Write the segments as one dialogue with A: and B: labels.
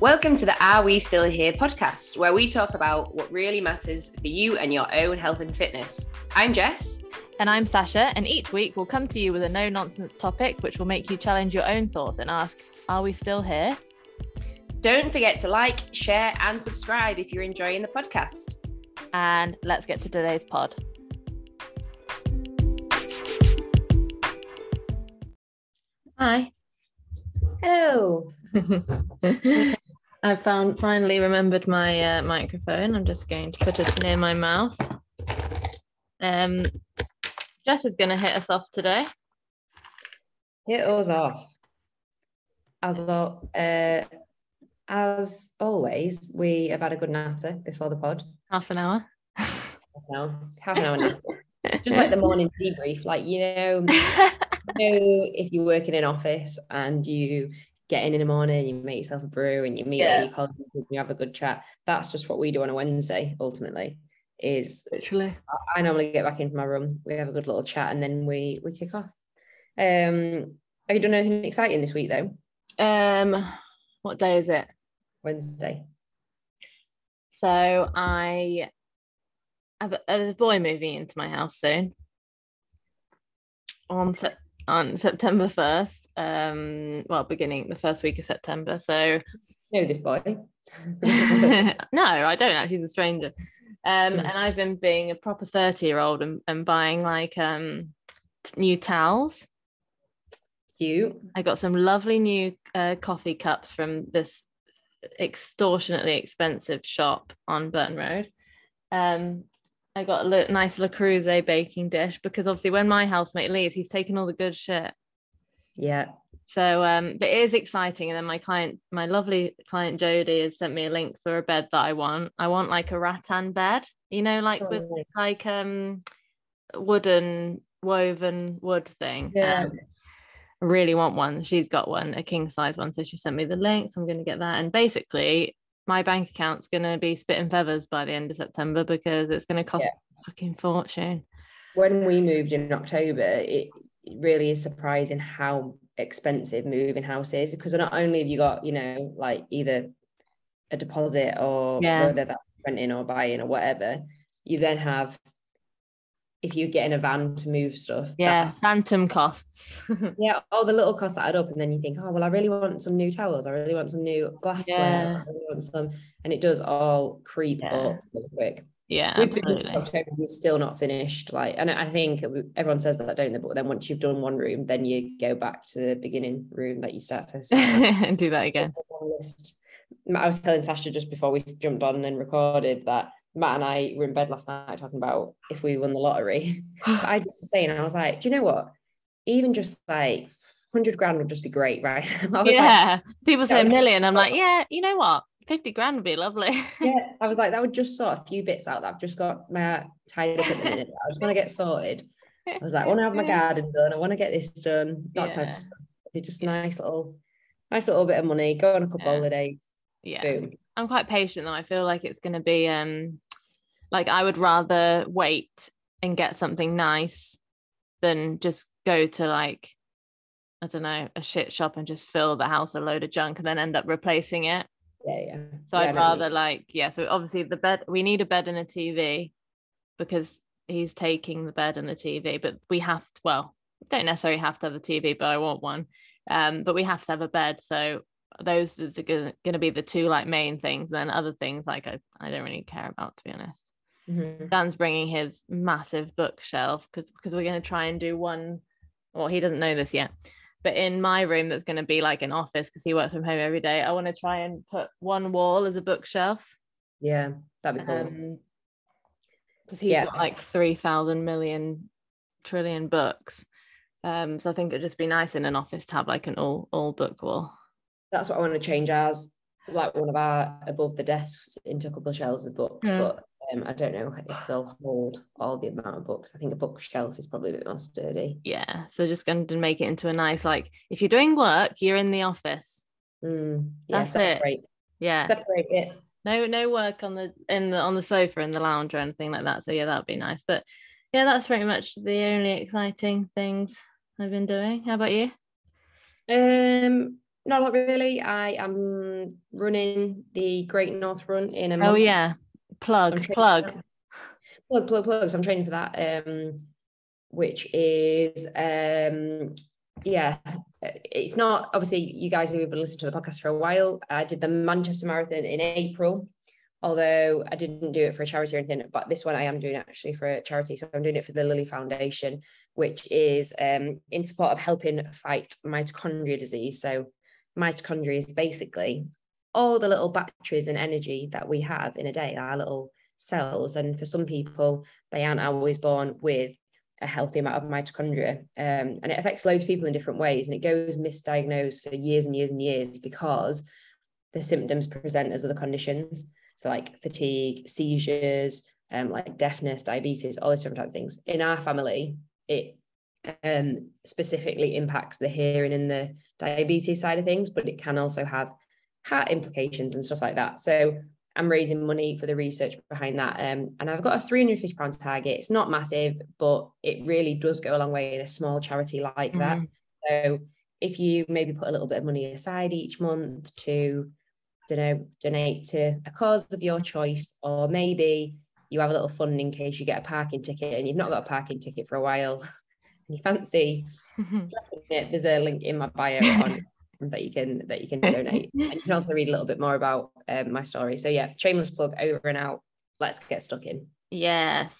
A: Welcome to the Are We Still Here podcast, where we talk about what really matters for you and your own health and fitness. I'm Jess.
B: And I'm Sasha, and each week we'll come to you with a no nonsense topic which will make you challenge your own thoughts and ask, Are we still here?
A: Don't forget to like, share, and subscribe if you're enjoying the podcast.
B: And let's get to today's pod. Hi.
A: Hello.
B: I found finally remembered my uh, microphone. I'm just going to put it near my mouth. Um, Jess is going to hit us off today.
A: Hit us off. As al- uh, as always, we have had a good natter before the pod.
B: Half an hour.
A: No, half an hour natter. Just like the morning debrief, like you know, you know, if you work in an office and you get in in the morning, you make yourself a brew and you meet
B: Yeah.
A: all your colleagues and you have a good chat. That's just what we do on a Wednesday. Ultimately, is
B: Literally.
A: I normally get back into my room, we have a good little chat, and then we we kick off. Um, have you done anything exciting this week though?
B: Um, what day is it?
A: Wednesday.
B: So I have a, there's a boy moving into my house soon on on September first. Um, well, beginning the first week of September. So
A: Know this boy.
B: no, I don't actually. He's a stranger. Um,
A: Hmm.
B: and I've been being a proper 30 year old and, and buying like um new towels.
A: Cute.
B: I got some lovely new uh, coffee cups from this extortionately expensive shop on Burton Road. Um, I got a nice Le Creuset baking dish because obviously when my housemate leaves, he's taking all the good shit.
A: Yeah.
B: So um, but it is exciting. And then my client, my lovely client Jodie, has sent me a link for a bed that I want. I want like a rattan bed, you know, like with
A: Oh, nice.
B: like um wooden woven wood thing.
A: Yeah.
B: Um, I really want one. She's got one, a king size one. So she sent me the link. So I'm going to get that. And basically, my bank account's going to be spitting feathers by the end of September because it's going to cost a fucking fortune.
A: when we moved in October, it, it really is surprising how expensive moving house is because not only have you got, you know, like either a deposit or
B: Yeah.
A: whether that's renting or buying or whatever, you then have if you get in a van to move stuff,
B: Yeah, phantom costs.
A: yeah, all the little costs add up, and then you think, oh well, I really want some new towels, I really want some new glassware,
B: Yeah.
A: I really want some, and it does all creep
B: Yeah.
A: up really quick.
B: yeah,
A: We've been since
B: absolutely.
A: October, we've still not finished. Like, and I think everyone says that, don't they? But then once you've done one room, then you go back to the beginning room that you start first.
B: and do that again.
A: I was telling Sasha just before we jumped on and recorded that Matt and I were in bed last night talking about if we won the lottery. I just was saying, I was like, do you know what? Even just like hundred grand would just be great, right? I was like,
B: yeah, people say a million. I'm like, yeah, you know what? 50 grand would be lovely.
A: yeah, I was like, that would just sort a few bits out that I've just got my tied up at the minute. I just want to get sorted. I was like, I want to have my garden done. I want to get this done. That type of stuff. It's just nice little, nice little bit of money. Go on a couple
B: Yeah.
A: holidays.
B: yeah.
A: Boom.
B: I'm quite patient though. I feel like it's going to be um like I would rather wait and get something nice than just go to like I don't know a shit shop and just fill the house a load of junk and then end up replacing it.
A: Yeah, yeah.
B: So
A: Yeah,
B: I'd rather like yeah. So obviously the bed we need a bed and a TV because he's taking the bed and the TV, but we have to, well don't necessarily have to have a TV, but I want one. Um, but we have to have a bed. So those are going to be the two like main things. Then other things like I, I don't really care about to be honest.
A: Mhm.
B: Dan's bringing his massive bookshelf because because we're going to try and do one. Well, he doesn't know this yet, but in my room that's going to be like an office because he works from home every day. I want to try and put one wall as a bookshelf.
A: Yeah, that'd be cool.
B: Um, because he's
A: Yeah.
B: got like three thousand million trillion books. Um, so I think it'd just be nice in an office to have like an all all book wall.
A: That's what I want to change ours. Like one of our above the desks into a couple of shelves of books,
B: Yeah.
A: but um, I don't know if they'll hold all the amount of books. I think a bookshelf is probably a bit more sturdy.
B: Yeah. So just going to make it into a nice like if you're doing work, you're in the office.
A: Mm, yes,
B: That's
A: that's
B: it.
A: great.
B: Yeah.
A: Separate it.
B: no no work on the in the on the sofa in the lounge or anything like that so yeah that'd be nice but yeah that's pretty much the only exciting things i've been doing how about you
A: Um, not a lot really. I am running the Great North Run in a
B: Oh yeah. Plug,
A: training
B: plug.
A: plug, plug, plug. So I'm training for that, um, which is um, yeah, it's not obviously you guys who have been listening to the podcast for a while. I did the Manchester Marathon in April, although I didn't do it for a charity or anything. But this one I am doing actually for a charity, so I'm doing it for the Lily Foundation, which is um, in support of helping fight mitochondria disease. So mitochondria is basically all the little batteries and energy that we have in a day, our little cells. And for some people, they aren't always born with a healthy amount of mitochondria. Um, and it affects loads of people in different ways. And it goes misdiagnosed for years and years and years because the symptoms present as other conditions. So like fatigue, seizures, um, like deafness, diabetes, all these different type of things. In our family, it um, specifically impacts the hearing and the diabetes side of things, but it can also have heart implications and stuff like that. So I'm raising money for the research behind that. Um, and I've got a 350 pound target. It's not massive, but it really does go a long way in a small charity like that.
B: Mhm.
A: So if you maybe put a little bit of money aside each month to, don't know, donate to a cause of your choice, or maybe you have a little fund in case you get a parking ticket and you've not got a parking ticket for a while you fancy it, there's a link in my bio on that you can that you can donate. And you can also read a little bit more about um, my story. So yeah shameless plug over and out. Let's get stuck in.
B: Yes.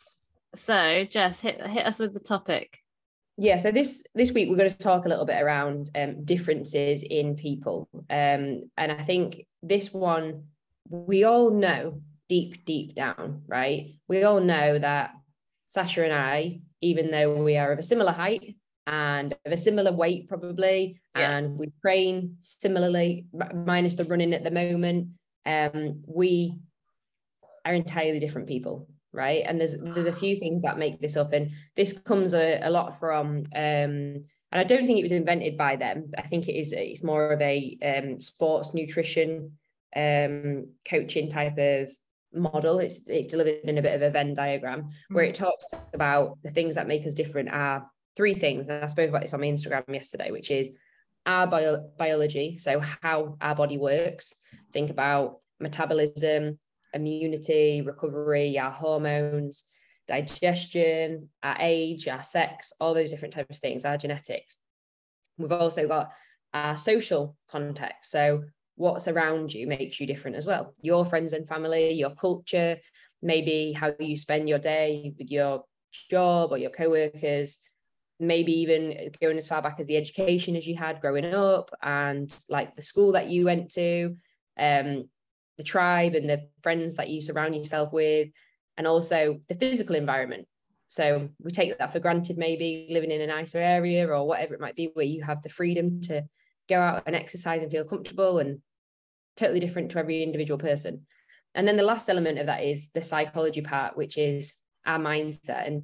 B: So Jess, hit hit us with the topic.
A: yeah so this this week we're going to talk a little bit around um, differences in people. Um, and i think this one we all know deep deep down right? We all know that sasha and i even though we are of a similar height and of a similar weight probably
B: Yeah.
A: and we train similarly minus the running at the moment um we are entirely different people right and there's there's a few things that make this up and this comes a, a lot from um and I don't think it was invented by them. I think it is it's more of a um, sports nutrition um, coaching type of model. It's it's delivered in a bit of a Venn diagram where it mm. talks about the things that make us different are three things. And I spoke about this on my Instagram yesterday, which is our bio- biology, so how our body works. Think about metabolism, immunity, recovery, our hormones, digestion, our age, our sex, all those different types of things, our genetics. We've also got our social context. So, what's around you makes you different as well. Your friends and family, your culture, maybe how you spend your day with your job or your co-workers maybe even going as far back as the education as you had growing up and like the school that you went to um the tribe and the friends that you surround yourself with and also the physical environment so we take that for granted maybe living in a nicer area or whatever it might be where you have the freedom to go out and exercise and feel comfortable and totally different to every individual person and then the last element of that is the psychology part which is our mindset and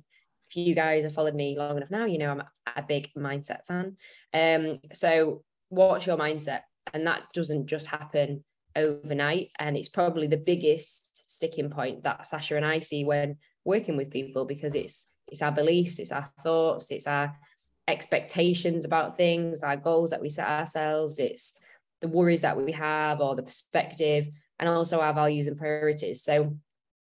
A: if you guys have followed me long enough now, you know I'm a big mindset fan. Um, so what's your mindset? And that doesn't just happen overnight. And it's probably the biggest sticking point that Sasha and I see when working with people because it's it's our beliefs, it's our thoughts, it's our expectations about things, our goals that we set ourselves, it's the worries that we have or the perspective, and also our values and priorities. So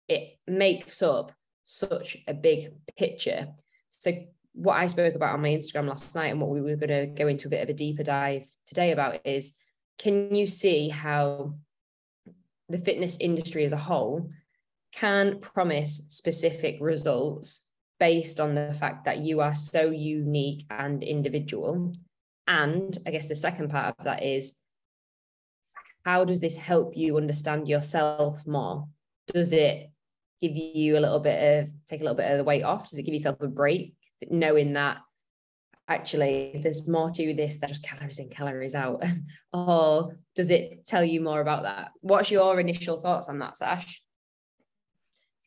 A: it makes up such a big picture. So what I spoke about on my Instagram last night and what we were going to go into a bit of a deeper dive today about is can you see how the fitness industry as a whole can promise specific results based on the fact that you are so unique and individual. And i guess the second part of that is how does this help you understand yourself more? Does it give you a little bit of take a little bit of the weight off? Does it give yourself a break knowing that actually there's more to this than just calories in calories out? Or does it tell you more about that? What's your initial thoughts on that sash?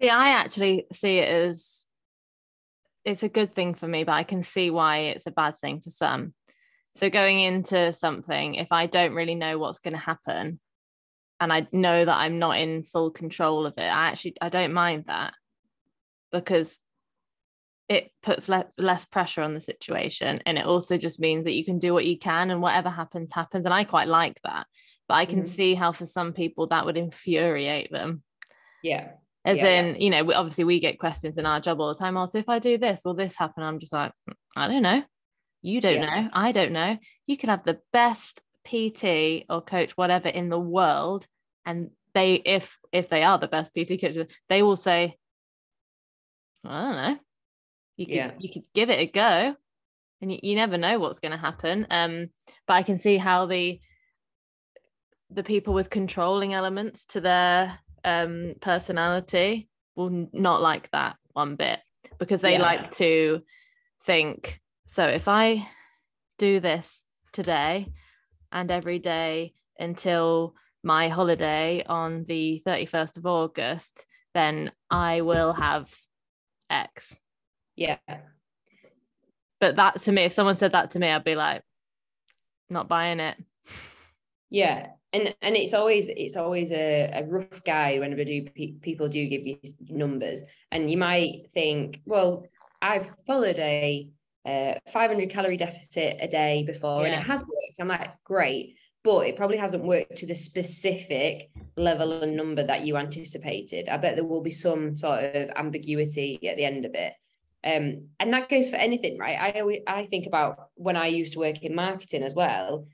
B: See, I actually see it as it's a good thing for me, but I can see why it's a bad thing for some. So going into something, if I don't really know what's going to happen, and I know that I'm not in full control of it, I actually I don't mind that because it puts le- less pressure on the situation and it also just means that you can do what you can and whatever happens happens and i quite like that but i can
A: Mhm.
B: see how for some people that would infuriate them
A: Yeah.
B: As
A: Yeah,
B: in you know we, obviously we get questions in our job all the time also if i do this will this happen? I'm just like "Mm, i don't know. You don't
A: Yeah.
B: know. I don't know. You can have the best pt or coach whatever in the world and they if if they are the best pt coach they will say i don't know. You could
A: Yeah.
B: you could give it a go and you, you never know what's going to happen. Um but i can see how the the people with controlling elements to their um personality will not like that one bit because they
A: Yeah.
B: like to think so if i do this today and every day until my holiday on the 31st of august then i will have x
A: Yeah.
B: but that to me if someone said that to me i'd be like not buying it
A: Yeah. And and it's always it's always a, a rough guy whenever do pe- people do give you numbers. And you might think well I've followed a uh, 500 calorie deficit a day before and it has worked. I'm like great. But it probably hasn't worked to the specific level and number that you anticipated. I bet there will be some sort of ambiguity at the end of it. Um, and that goes for anything right? I always I think about when I used to work in marketing as well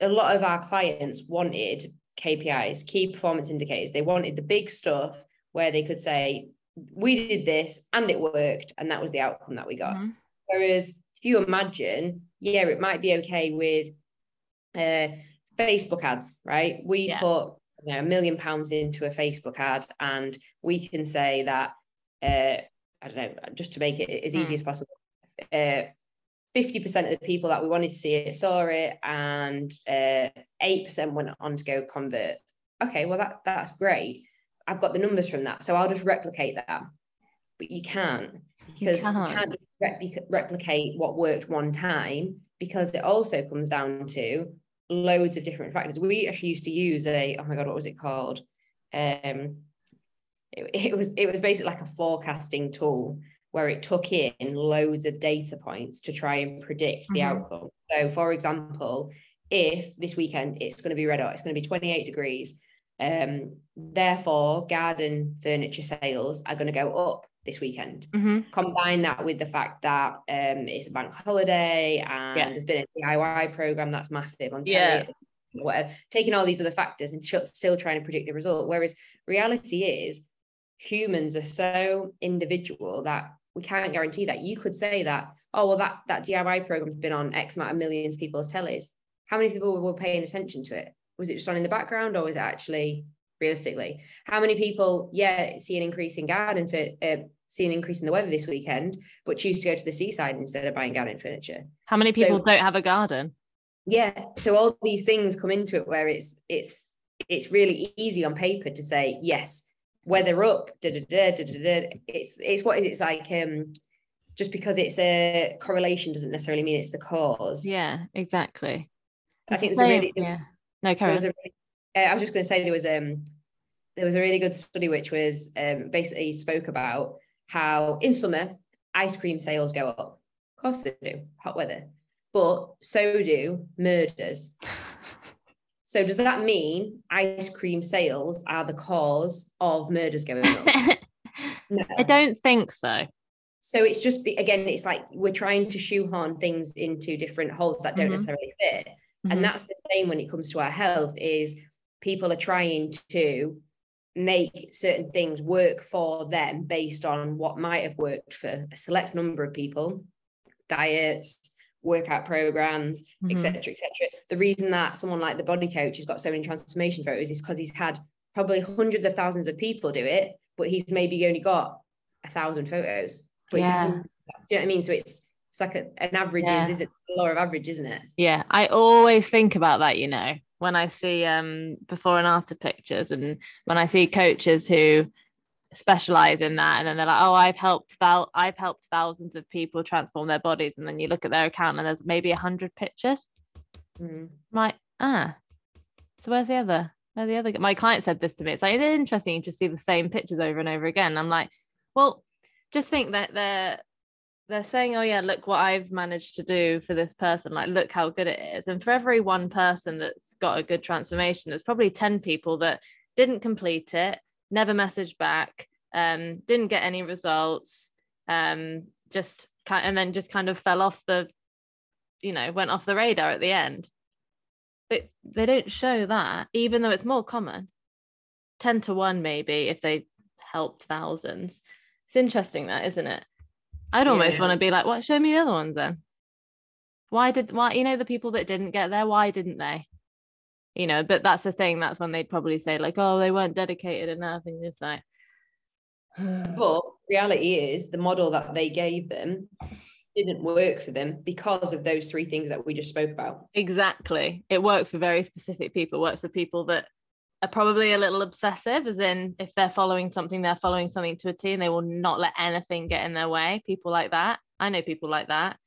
A: a lot of our clients wanted KPIs, key performance indicators. They wanted the big stuff where they could say, we did this and it worked, and that was the outcome that we got.
B: Mhm.
A: Whereas if you imagine, yeah, it might be okay with uh, Facebook ads, right? We
B: Yeah.
A: put you know, a million pounds into a Facebook ad, and we can say that uh, I don't know, just to make it as easy
B: Hmm.
A: as possible. Uh, 50% of the people that we wanted to see it saw it and uh, 8% went on to go convert. Okay well that that's great. I've got the numbers from that so i'll just replicate that. But you can't because you
B: can't.
A: can't just repli- replicate what worked one time because it also comes down to loads of different factors. We actually used to use a oh my god what was it called? Um it, it was it was basically like a forecasting tool where it took in loads of data points to try and predict the
B: Mhm.
A: outcome. So, for example, if this weekend it's going to be red hot, it's going to be 28 degrees, um, therefore garden furniture sales are going to go up this weekend.
B: Mhm.
A: Combine that with the fact that um, it's a bank holiday and
B: Yeah.
A: there's been a DIY program that's massive on
B: Yeah.
A: telly, whatever, taking all these other factors and still trying to predict the result. Whereas reality is humans are so individual that we can't guarantee that. You could say that, oh well, that that DIY program's been on X amount of millions of people's tellies. How many people were paying attention to it? Was it just on in the background, or was it actually realistically? How many people, yeah, see an increase in garden for uh, see an increase in the weather this weekend, but choose to go to the seaside instead of buying garden furniture?
B: how many
A: So-
B: people don't have a garden
A: yeah so all these things come into it where it's it's it's really easy on paper to say yes weather up da, da, da, da, da, da. it's it's what it's like um just because it's a correlation doesn't necessarily mean it's the cause
B: yeah exactly
A: i think there's a really
B: yeah no carry on.
A: really, uh, I was just going to say there was um there was a really good study which was um basically spoke about how in summer ice cream sales go up. Of course they do, hot weather, but so do murders. So does that mean ice cream sales are the cause of murders going on? No.
B: I don't think so.
A: So it's just be, again, it's like we're trying to shoehorn things into different holes that don't
B: Mhm.
A: necessarily fit.
B: Mhm.
A: and that's the same when it comes to our health is people are trying to make certain things work for them based on what might have worked for a select number of people diets workout programs etc etc the reason that someone like the body coach has got so many transformation photos is because he's had probably hundreds of thousands of people do it but he's maybe only got a thousand photos. But
B: Yeah.
A: do you know what I mean? So it's it's like a, an average
B: Yeah.
A: is is it? The law of average isn't it?
B: Yeah, I always think about that, you know, when I see um before and after pictures and when I see coaches who specialize in that and then they're like, "Oh, I've helped thou I've helped thousands of people transform their bodies." And then you look at their account and there's maybe a 100 pictures.
A: Mm.
B: I'm like, "Ah. So where's the other? Where's the other?" My client said this to me. It's like it's interesting to see the same pictures over and over again. I'm like, "Well, just think that they're they're saying, oh yeah, look what I've managed to do for this person. Like, look how good it is. And for every one person that's got a good transformation, there's probably 10 people that didn't complete it, never messaged back, um, didn't get any results, um, just kind and then just kind of fell off the, you know, went off the radar at the end. But they don't show that, even though it's more common. 10 to 1, maybe, if they helped thousands. It's interesting that, isn't it? I'd almost yeah. want to be like, what? Show me the other ones then. Why did why you know the people that didn't get there? Why didn't they? You know, but that's the thing. That's when they'd probably say like, oh, they weren't dedicated enough, and just like.
A: but reality is the model that they gave them didn't work for them because of those three things that we just spoke about.
B: Exactly. It works for very specific people. It works for people that are probably a little obsessive, as in if they're following something, they're following something to a T and they will not let anything get in their way. People like that. I know people like that.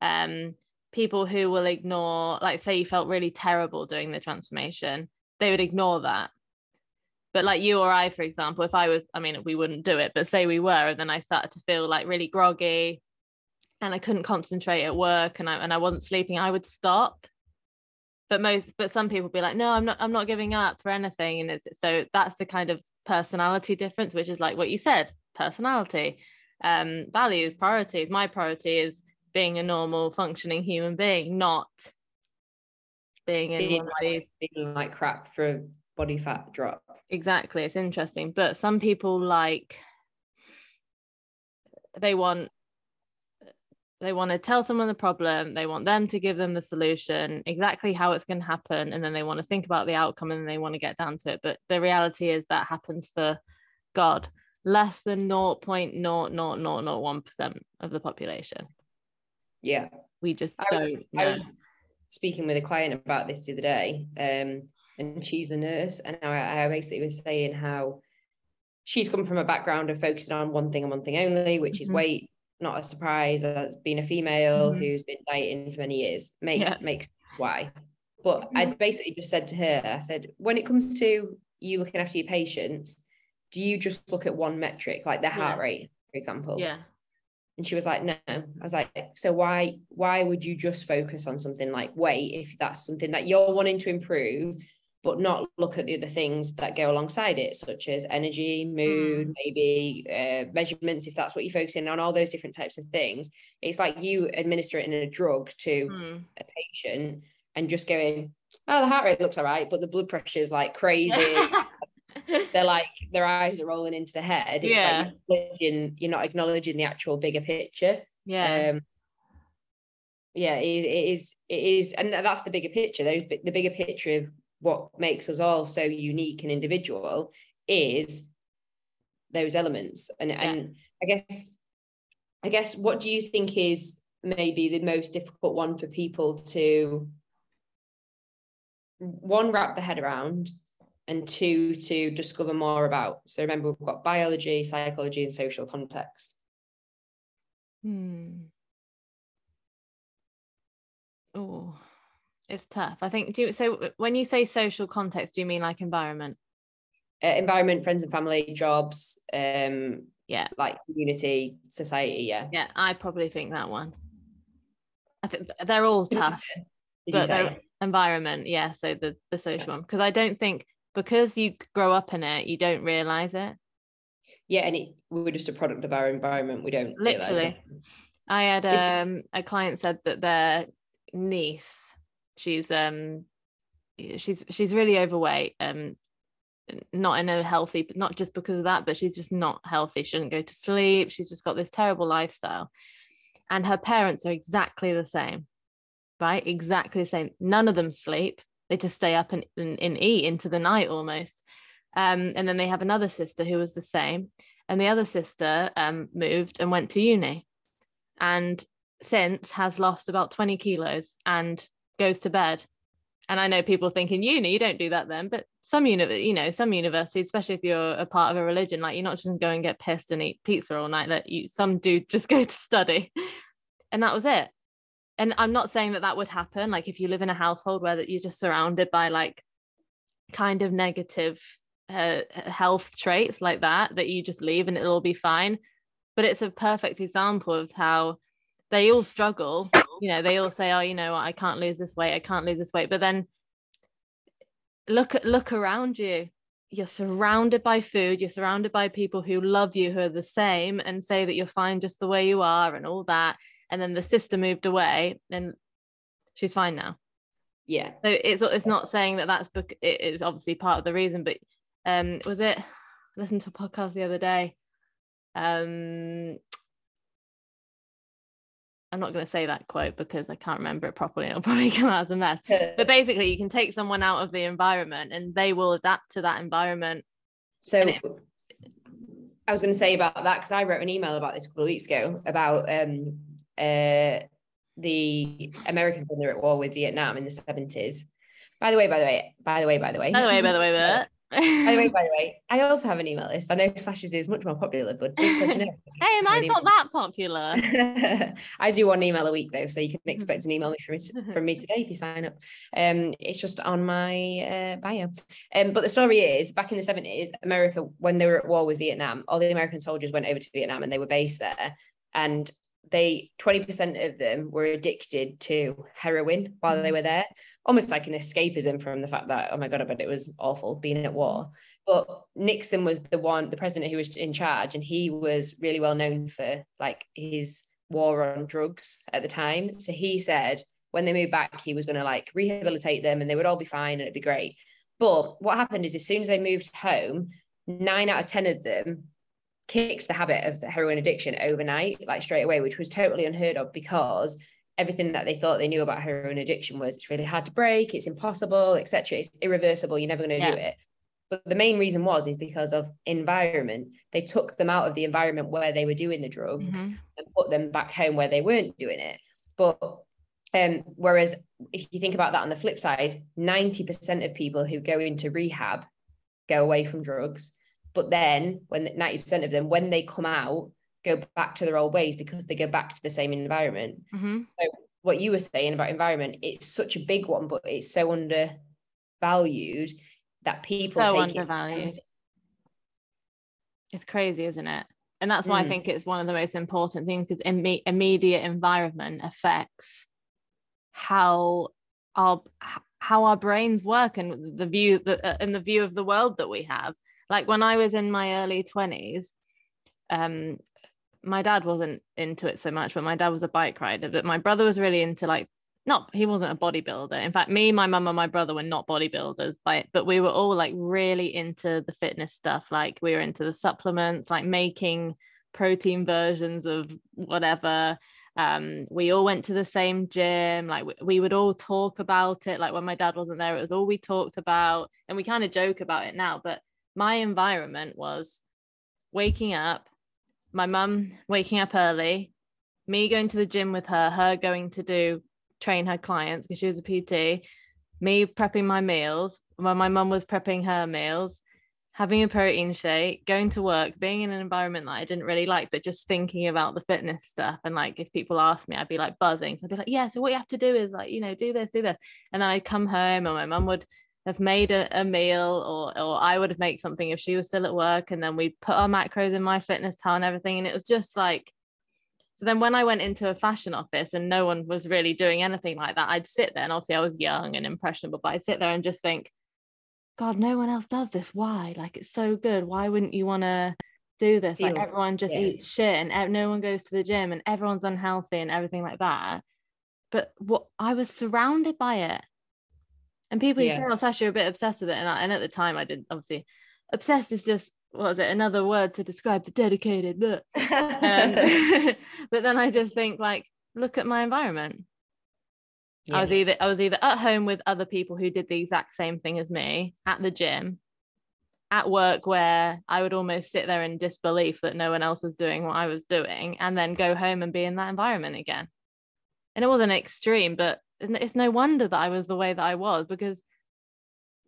B: Um, people who will ignore, like, say you felt really terrible doing the transformation, they would ignore that. But like you or I, for example, if I was, I mean, we wouldn't do it, but say we were, and then I started to feel like really groggy and I couldn't concentrate at work and I and I wasn't sleeping, I would stop but most but some people be like no i'm not i'm not giving up for anything and it's so that's the kind of personality difference which is like what you said personality um values priorities my priority is being a normal functioning human being not being in
A: like, feeling like crap for a body fat drop.
B: Exactly it's interesting but some people like they want they want to tell someone the problem they want them to give them the solution exactly how it's going to happen and then they want to think about the outcome and they want to get down to it but the reality is that happens for god. Less than 0.00001% of the population
A: yeah
B: we just
A: I
B: don't
A: was, I was speaking with a client about this the other day um, and she's a nurse and I, I basically was saying how she's come from a background of focusing on one thing and one thing only which mm-hmm. is weight not a surprise as being a female mm-hmm. who's been dieting for many years makes yeah. makes why but mm-hmm. i basically just said to her i said when it comes to you looking after your patients do you just look at one metric like their heart yeah. rate for example
B: yeah
A: and she was like no i was like so why why would you just focus on something like weight if that's something that you're wanting to improve but not look at the other things that go alongside it, such as energy, mood, mm. maybe uh, measurements, if that's what you're focusing on, all those different types of things. It's like you administer it in a drug to mm. a patient and just going, oh, the heart rate looks all right, but the blood pressure is like crazy. They're like, their eyes are rolling into the head. It's yeah. like you're not acknowledging the actual bigger picture.
B: Yeah. Um,
A: yeah, it, it is. It is, and that's the bigger picture. Those the bigger picture of what makes us all so unique and individual is those elements and yeah. and i guess i guess what do you think is maybe the most difficult one for people to one wrap the head around and two to discover more about so remember we've got biology psychology and social context
B: hmm oh it's tough. I think. Do you, so? When you say social context, do you mean like environment?
A: Uh, environment, friends and family, jobs. Um,
B: yeah,
A: like community, society. Yeah,
B: yeah. I probably think that one. I think they're all tough, but environment. Yeah, so the the social yeah. one because I don't think because you grow up in it, you don't realize it.
A: Yeah, and it, we're just a product of our environment. We don't
B: literally. I had um, a client said that their niece she's um she's she's really overweight um not in a healthy But not just because of that but she's just not healthy she doesn't go to sleep she's just got this terrible lifestyle and her parents are exactly the same right exactly the same none of them sleep they just stay up and, and, and eat into the night almost um, and then they have another sister who was the same and the other sister um, moved and went to uni and since has lost about 20 kilos and goes to bed. And I know people think in uni, you don't do that then, but some uni, you know, some universities, especially if you're a part of a religion, like you're not just going to go and get pissed and eat pizza all night. That you, some do just go to study, and that was it. And I'm not saying that that would happen. Like if you live in a household where that you're just surrounded by like kind of negative uh, health traits like that, that you just leave and it'll be fine. but it's a perfect example of how they all struggle. You know they all say oh you know i can't lose this weight. I can't lose this weight. But then look look around you. You're surrounded by food. You're surrounded by people who love you who are the same and say that you're fine just the way you are and all that and then the sister moved away and she's fine now
A: yeah
B: so it's it's not saying that that's book it is obviously part of the reason but um was it I listened to a podcast the other day um I'm not going to say that quote because I can't remember it properly. It'll probably come out as a mess. but basically, you can take someone out of the environment and they will adapt to that environment.
A: So it, I was going to say about that because I wrote an email about this a couple of weeks ago about um, uh, the Americans when they were at war with Vietnam in the 70s. By the way, by the way, by the way, by the way.
B: By the way, by the way,
A: by the way, by the way, I also have an email list. I know Sasha's is much more popular, but just so you know.
B: hey, mine's not that popular.
A: I do one email a week though, so you can expect an email me from, from me today if you sign up. Um, it's just on my uh, bio. Um, but the story is back in the 70s, America, when they were at war with Vietnam, all the American soldiers went over to Vietnam and they were based there. And they 20% of them were addicted to heroin while they mm. were there. Almost like an escapism from the fact that oh my god but it was awful being at war. But nixon was the one the president who was in charge and he was really well known for like his war on drugs at the time. So he said when they moved back he was going to like rehabilitate them and they would all be fine and it'd be great. But what happened is as soon as they moved home nine out of ten of them kicked the habit of heroin addiction overnight, like straight away, which was totally unheard of because everything that they thought they knew about heroin addiction was it's really hard to break, it's impossible, etc. It's irreversible. You're never going to yeah. do it. But the main reason was is because of environment. They took them out of the environment where they were doing the drugs mm-hmm. and put them back home where they weren't doing it. But um, whereas if you think about that on the flip side, 90% of people who go into rehab go away from drugs but then when 90% of them, when they come out, go back to their old ways because they go back to the same environment.
B: Mm-hmm.
A: So what you were saying about environment, it's such a big one, but it's so undervalued that people
B: so undervalued. It. It's crazy, isn't it? And that's why mm. I think it's one of the most important things because Im- immediate environment affects how our how our brains work and the view the, uh, and the view of the world that we have like when I was in my early 20s, um, my dad wasn't into it so much, but my dad was a bike rider. But my brother was really into like not he wasn't a bodybuilder. In fact, me, my mum, and my brother were not bodybuilders, but but we were all like really into the fitness stuff. Like we were into the supplements, like making protein versions of whatever. Um, we all went to the same gym. Like we, we would all talk about it. Like when my dad wasn't there, it was all we talked about, and we kind of joke about it now. But my environment was waking up, my mum waking up early, me going to the gym with her, her going to do train her clients because she was a PT, me prepping my meals when my mum was prepping her meals, having a protein shake, going to work, being in an environment that I didn't really like, but just thinking about the fitness stuff. And like, if people asked me, I'd be like buzzing. So I'd be like, yeah, so what you have to do is like, you know, do this, do this. And then I'd come home and my mum would have made a, a meal or or I would have made something if she was still at work and then we put our macros in MyFitnessPal and everything. And it was just like so then when I went into a fashion office and no one was really doing anything like that I'd sit there and obviously I was young and impressionable but I'd sit there and just think god no one else does this. Why? Like it's so good. Why wouldn't you want to do this? Like everyone just yeah. eats shit and no one goes to the gym and everyone's unhealthy and everything like that. But what I was surrounded by it and people yeah. say, "Oh, Sasha, you're a bit obsessed with it," and, I, and at the time, I didn't. obviously. Obsessed is just what was it? Another word to describe the dedicated. But um, but then I just think like, look at my environment. Yeah. I was either I was either at home with other people who did the exact same thing as me at the gym, at work where I would almost sit there in disbelief that no one else was doing what I was doing, and then go home and be in that environment again. And it wasn't extreme, but it's no wonder that I was the way that I was because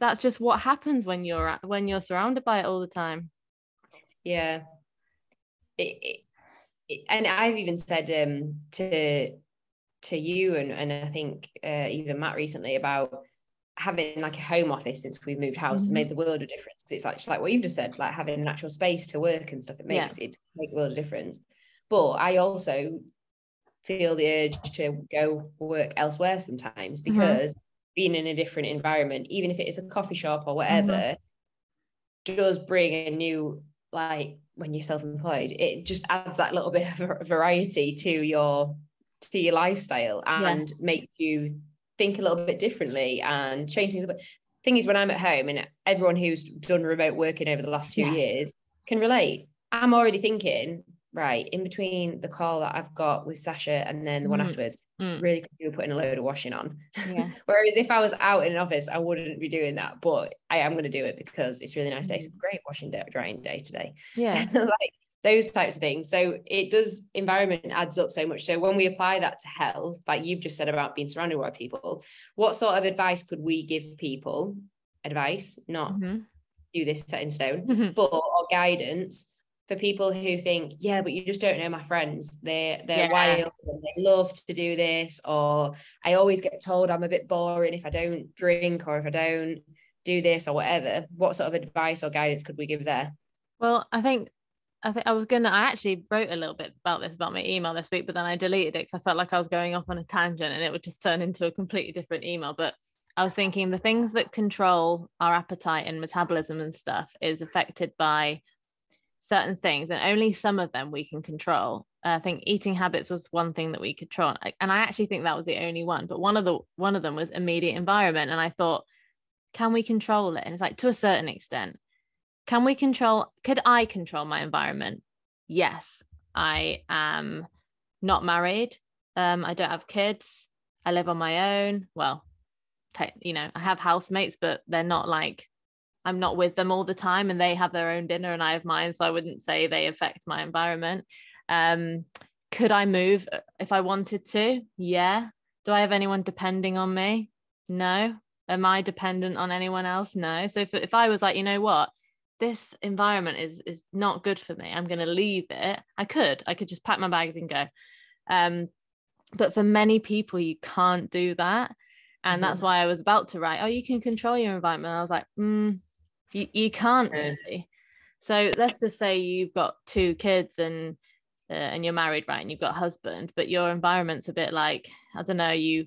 B: that's just what happens when you're when you're surrounded by it all the time.
A: Yeah. It, it, and I've even said um, to to you and and I think uh, even Matt recently about having like a home office since we've moved house mm-hmm. has made the world of difference because it's like like what you've just said like having an actual space to work and stuff it makes yeah. it make a world of difference But I also feel the urge to go work elsewhere sometimes
B: Mm-hmm.
A: because being in a different environment, even if it is a coffee shop or whatever,
B: Mm-hmm.
A: does bring a new like when you're self-employed, it just adds that little bit of variety to your to your lifestyle
B: Yeah.
A: and make you think a little bit differently and change things. But thing is, when I'm at home and everyone who's done remote working over the last two
B: Yeah.
A: years can relate, I'm already thinking, right, in between the call that I've got with Sasha and then the one
B: Mm.
A: afterwards,
B: Mm.
A: really could with putting a load of washing on.
B: Yeah.
A: Whereas if I was out in an office, I wouldn't be doing that. But I am going to do it because it's a really nice day. It's a great washing day, drying day today.
B: Yeah.
A: like those types of things. So it does environment adds up so much. So when we apply that to health, like you've just said about being surrounded by people, what sort of advice could we give people? Advice, not
B: Mhm.
A: do this set in stone,
B: Mhm.
A: but or guidance for people who think, yeah, but you just don't know my friends. They're they're
B: Yeah.
A: wild and they love to do this, or I always get told I'm a bit boring if I don't drink or if I don't do this or whatever. What sort of advice or guidance could we give there?
B: Well, I think I think I was gonna I actually wrote a little bit about this about my email this week, but then I deleted it because I felt like I was going off on a tangent and it would just turn into a completely different email. But I was thinking the things that control our appetite and metabolism and stuff is affected by certain things, and only some of them we can control. I think eating habits was one thing that we could control, and I actually think that was the only one. But one of the one of them was immediate environment, and I thought, can we control it? And it's like to a certain extent can we control could i control my environment yes i am not married um i don't have kids i live on my own well te- you know i have housemates but they're not like i'm not with them all the time and they have their own dinner and i have mine so i wouldn't say they affect my environment. Um could i move if i wanted to? Yeah. Do i have anyone depending on me? No. Am i dependent on anyone else? No. So if, if i was like you know what? This environment is is not good for me. I'm going to leave it. I could. I could just pack my bags and go. Um but for many people you can't do that. And that's why i was about to write oh you can control your environment. I was like mm, you, you can't really. So let's just say you've got two kids and uh, and you're married right and you've got a husband but your environment's a bit like i don't know you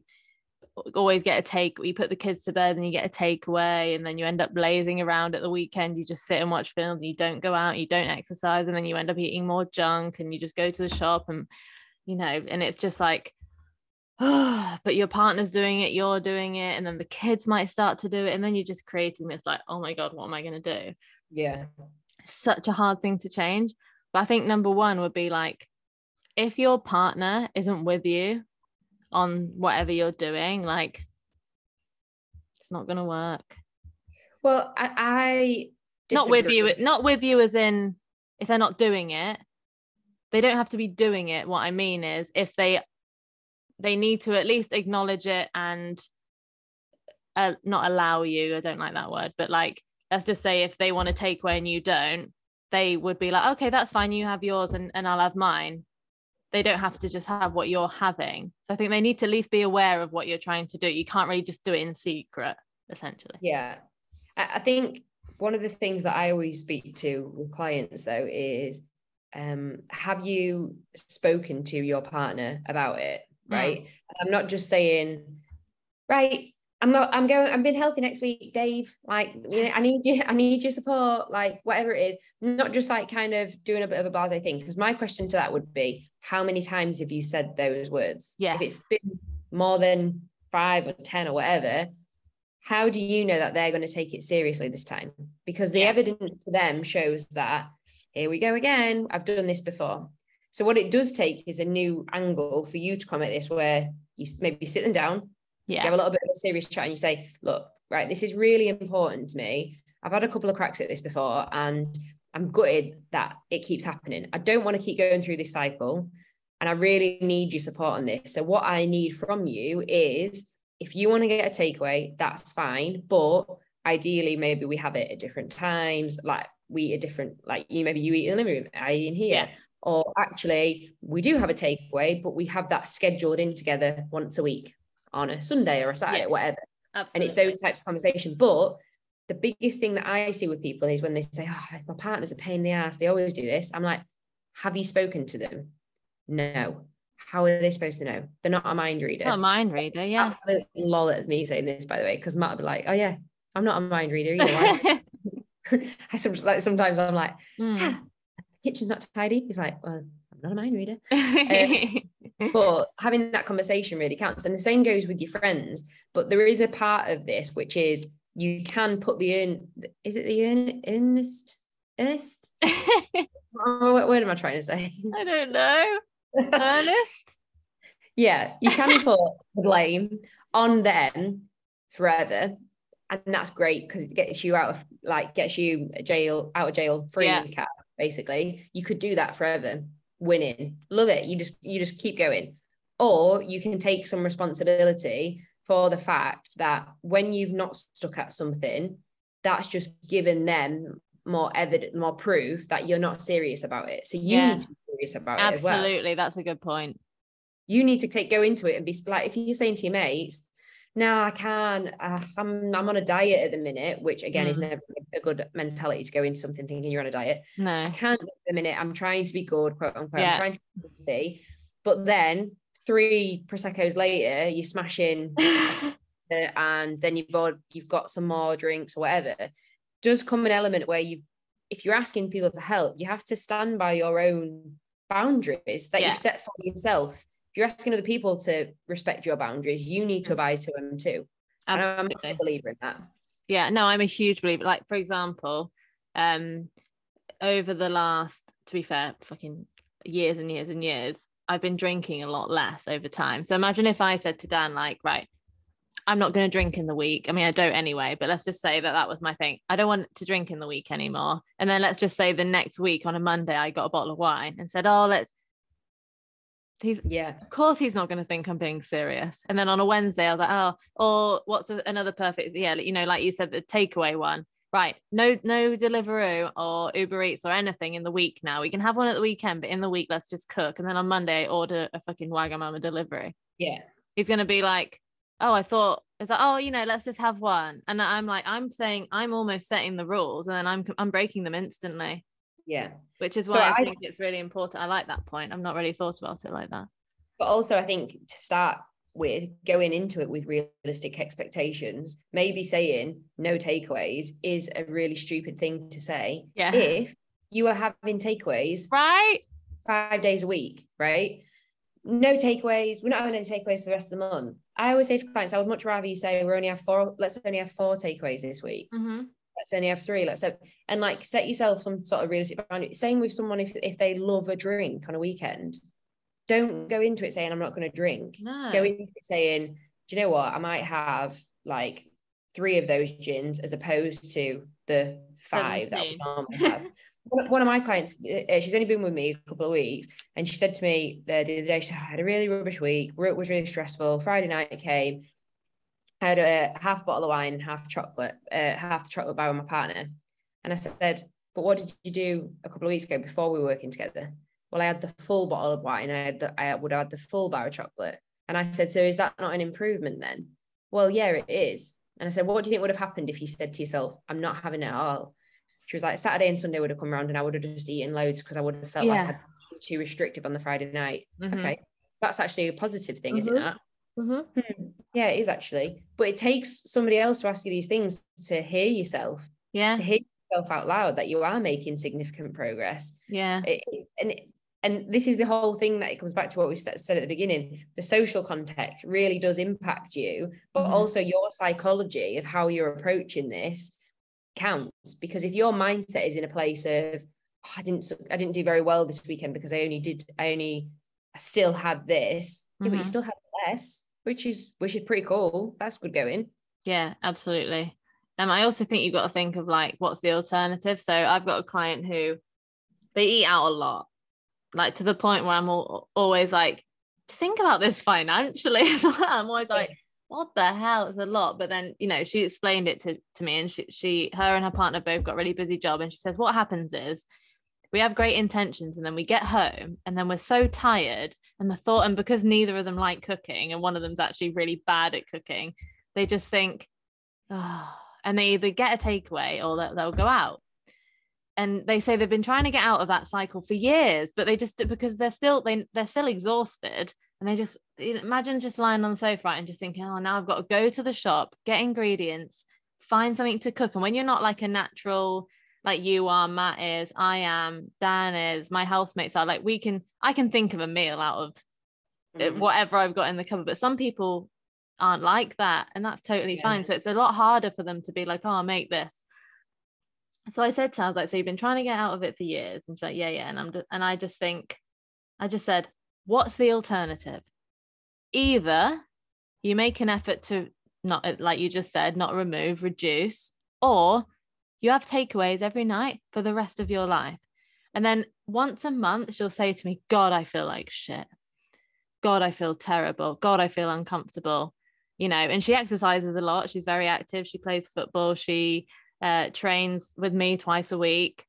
B: always get a take you put the kids to bed and you get a takeaway and then you end up lazing around at the weekend you just sit and watch films you don't go out you don't exercise and then you end up eating more junk and you just go to the shop and you know and it's just like oh but your partner's doing it you're doing it and then the kids might start to do it and then you're just creating this like oh my god what am i going to do
A: Yeah.
B: such a hard thing to change. But I think number one would be like, if your partner isn't with you on whatever you're doing, like, it's not going to work.
A: Well, I, I
B: Not with you, not with you, as in if they're not doing it, they don't have to be doing it. What I mean is, if they they need to at least acknowledge it and uh, not allow you. I don't like that word, but like, let's just say if they want to take away and you don't, they would be like, okay, that's fine. You have yours and, and I'll have mine. They don't have to just have what you're having. So I think they need to at least be aware of what you're trying to do. You can't really just do it in secret, essentially.
A: Yeah. I, think one of the things that I always speak to with clients though is um, have you spoken to your partner about it? Right. Mm. And I'm not just saying, right, I'm not, I'm going, I'm being healthy next week, Dave. Like, you know, I need you, I need your support, like whatever it is, not just like kind of doing a bit of a blase thing. Because my question to that would be, how many times have you said those words? Yeah. If it's been more than five or 10 or whatever, how do you know that they're going to take it seriously this time? Because the
B: Yeah.
A: evidence to them shows that here we go again. I've done this before. So what it does take is a new angle for you to come at this, where you maybe sit them down, you
B: Yeah.
A: have a little bit of a serious chat, and you say, "Look, right, this is really important to me. I've had a couple of cracks at this before, and I'm gutted that it keeps happening. I don't want to keep going through this cycle, and I really need your support on this. So what I need from you is, if you want to get a takeaway, that's fine, but ideally, maybe we have it at different times, like we eat a different, like you maybe you eat in the living room, I eat in here."
B: Yeah.
A: Or actually, we do have a takeaway, but we have that scheduled in together once a week on a Sunday or a Saturday,
B: Yeah.
A: whatever.
B: Absolutely.
A: And it's those types of conversation. But the biggest thing that I see with people is when they say, Oh, my partner's a pain in the ass, they always do this. I'm like, have you spoken to them? No. How are they supposed to know? They're not a mind reader.
B: Not a mind reader, yeah.
A: Absolutely lol at me saying this, by the way, because Matt would be like, oh yeah, I'm not a mind reader either. I sometimes like sometimes I'm like,
B: Mm.
A: ah, kitchen's not tidy. He's like, well, I'm not a mind reader. Um, but having that conversation really counts. And the same goes with your friends. But there is a part of this which is you can put the earn. Is it the earn earnest? Earnest? Oh, what word am I trying to say?
B: I don't know. Ernest?
A: yeah, you can put the blame on them forever. And that's great because it gets you out of like gets you jail out of jail free
B: Yeah.
A: Basically. You could do that forever, winning. Love it. You just you just keep going. Or you can take some responsibility for the fact that when you've not stuck at something, that's just given them more evidence, more proof that you're not serious about it. So you
B: Yeah.
A: need to be serious about it as well
B: Absolutely. That's a good point.
A: you need to take go into it and be like if you're saying to your mates no i can't uh, i'm i'm on a diet at the minute which again is
B: Mm.
A: never a good mentality to go into something thinking you're on a diet i
B: No.
A: can't at the minute i'm trying to be good quote unquote
B: Yeah.
A: i'm trying to be healthy but then three proseccos later you're smashing and then you've got you've got some more drinks or whatever does come an element where you if you're asking people for help you have to stand by your own boundaries that
B: Yeah.
A: you've set for yourself you're asking other people to respect your boundaries you need to abide to them too. And i'm a believer in that.
B: Yeah no i'm a huge believer. Like for example um over the last to be fair fucking years and years and years i've been drinking a lot less over time. So imagine if i said to dan like right i'm not going to drink in the week. I mean i don't anyway but let's just say that that was my thing. I don't want to drink in the week anymore. And then let's just say the next week on a monday i got a bottle of wine and said oh let's he's
A: yeah
B: of course he's not going to think I'm being serious. And then on a Wednesday, I was like, oh, or what's a, another perfect? Yeah, you know, like you said, the takeaway one. Right, no, no Deliveroo or Uber Eats or anything in the week now. We can have one at the weekend, but in the week, let's just cook. And then on Monday, order a fucking Wagamama delivery.
A: yeah
B: He's going to be like, oh, I thought it's like, oh, you know, let's just have one. And I'm like, I'm saying I'm almost setting the rules, and then I'm I'm breaking them instantly,
A: yeah
B: which is
A: So
B: why I
A: I-
B: think it's really important. I like that point. I've not really thought about it like that.
A: but also i think to start with going into it with realistic expectations maybe saying no takeaways is a really stupid thing to say
B: Yeah.
A: if you are having takeaways
B: Right.
A: five days a week, right? No takeaways. We're not having any takeaways for the rest of the month. I always say to clients, I would much rather you say we're only have four. Let's only have four takeaways this week.
B: Mm-hmm.
A: Let's only have three. Let's have and like set yourself some sort of realistic boundary. Same with someone if if they love a drink on a weekend, don't go into it saying I'm not going to drink.
B: No.
A: Go into it saying, do you know what? I might have like three of those gins as opposed to the five that we normally have. one of my clients, uh, she's only been with me a couple of weeks, and she said to me the, the other day, she said, I had a really rubbish week. It was really stressful. Friday night came. I had a half bottle of wine, and half chocolate, uh, half the chocolate bar with my partner. And I said, But what did you do a couple of weeks ago before we were working together? Well, I had the full bottle of wine. I had the, I would have had the full bar of chocolate. And I said, So is that not an improvement then? Well, yeah, it is. And I said, What do you think would have happened if you said to yourself, I'm not having it at all? She was like, Saturday and Sunday would have come around and I would have just eaten loads because I would have felt like I'd been too restrictive on the Friday night.
B: Mhm.
A: Okay. That's actually a positive thing, isn't
B: Mhm.
A: it?
B: Mhm.
A: Hmm. Yeah, it is actually. But it takes somebody else to ask you these things to hear yourself,
B: Yeah.
A: to hear yourself out loud that you are making significant progress.
B: Yeah.
A: It- and it- and this is the whole thing that it comes back to what we said at the beginning. The social context really does impact you, but
B: Mhm.
A: also your psychology of how you're approaching this counts. Because if your mindset is in a place of "Oh, I didn't i didn't do very well this weekend because I only did I only I still had this, yeah, but you
B: Mhm.
A: still had less, which is which is pretty cool. That's good going.
B: Yeah, absolutely. Um, I also think you've got to think of like what's the alternative. So I've got a client who they eat out a lot, like to the point where I'm al- always like, think about this financially. I'm always like, what the hell? It's a lot. But then, you know, she explained it to, to me and she, she, her and her partner both got really busy job. And she says, what happens is we have great intentions and then we get home and then we're so tired and the thought, and because neither of them like cooking and one of them's actually really bad at cooking, they just think, oh, and they either get a takeaway or they'll, they'll go out. and they say they've been trying to get out of that cycle for years but they just because they're still they, they're still exhausted and they just imagine just lying on the sofa and just thinking oh now i've got to go to the shop get ingredients find something to cook and when you're not like a natural like you are matt is i am dan is my housemates are like we can i can think of a meal out of mm-hmm. whatever i've got in the cupboard but some people aren't like that and that's totally yeah. fine so it's a lot harder for them to be like oh i'll make this so I said to her, I was like, so you've been trying to get out of it for years. And she's like, yeah, yeah. And I'm just, and I just think, I just said, what's the alternative? Either you make an effort to not, uh, like you just said, not remove, reduce, or you have takeaways every night for the rest of your life. And then once a month, she'll say to me, God, I feel like shit. God, I feel terrible. God, I feel uncomfortable. You know, and she exercises a lot. She's very active. She plays football. She uh, trains with me twice a week.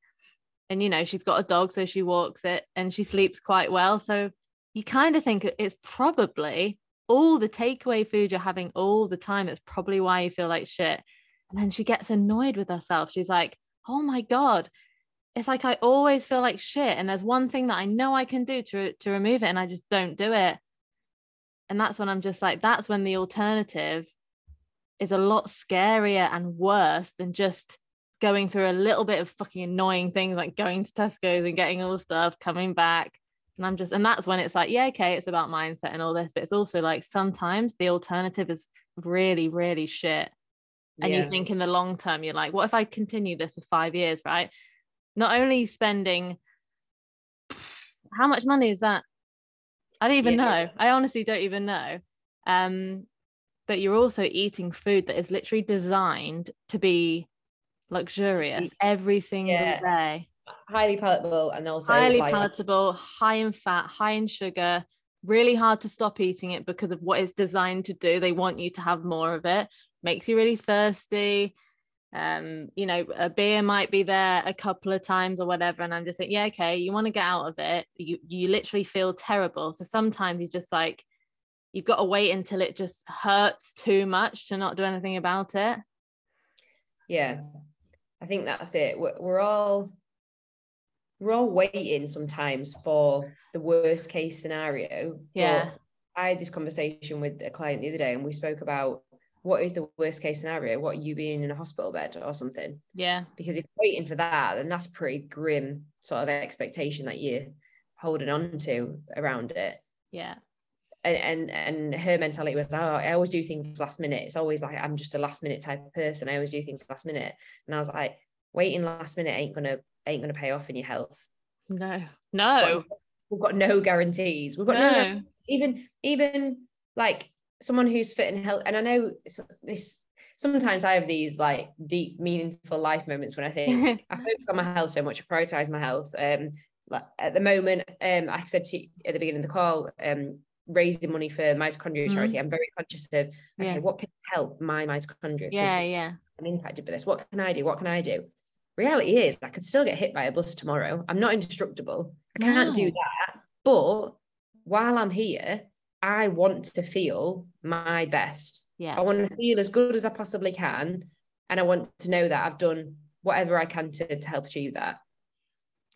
B: And, you know, she's got a dog, so she walks it and she sleeps quite well. So you kind of think it's probably all the takeaway food you're having all the time. It's probably why you feel like shit. And then she gets annoyed with herself. She's like, oh my God, it's like I always feel like shit. And there's one thing that I know I can do to, to remove it, and I just don't do it. And that's when I'm just like, that's when the alternative is a lot scarier and worse than just going through a little bit of fucking annoying things like going to Tesco's and getting all the stuff, coming back. And I'm just, and that's when it's like, yeah, okay, it's about mindset and all this, but it's also like sometimes the alternative is really, really shit. And yeah. you think in the long term, you're like, what if I continue this for five years, right? Not only spending, how much money is that? I don't even yeah. know. I honestly don't even know. Um, but you're also eating food that is literally designed to be luxurious every single yeah. day
A: highly palatable and also
B: highly palatable high in fat high in sugar really hard to stop eating it because of what it's designed to do they want you to have more of it makes you really thirsty. Um you know a beer might be there a couple of times or whatever and i'm just like yeah okay you want to get out of it. You you literally feel terrible. So sometimes you just like you've got to wait until it just hurts too much to not do anything about it.
A: Yeah i think that's it. We're, we're all we're all waiting sometimes for the worst case scenario.
B: Yeah.
A: I had this conversation with a client the other day and we spoke about what is the worst case scenario? What you being in a hospital bed or something?
B: Yeah.
A: Because if you're waiting for that then that's pretty grim sort of expectation that you're holding on to around it.
B: Yeah.
A: And, and and her mentality was oh I always do things last minute. It's always like I'm just a last minute type of person. I always do things last minute. And I was like waiting last minute ain't gonna ain't gonna pay off in your health.
B: No. No.
A: we've got no guarantees. We've got no, no. even even like someone who's fit and healthy and I know this sometimes I have these like deep meaningful life moments when I think I focus on my health so much I prioritize my health um like at the moment um I said to you at the beginning of the call um raising money for mitochondria mm. charity, I'm very conscious of okay, yeah. what can help my mitochondria?
B: Yeah, yeah.
A: I'm impacted by this. What can I do? What can I do? Reality is, I could still get hit by a bus tomorrow. I'm not indestructible. I can't no. do that. But while I'm here, I want to feel my best.
B: Yeah.
A: I want to feel as good as I possibly can. And I want to know that I've done whatever I can to, to help achieve that.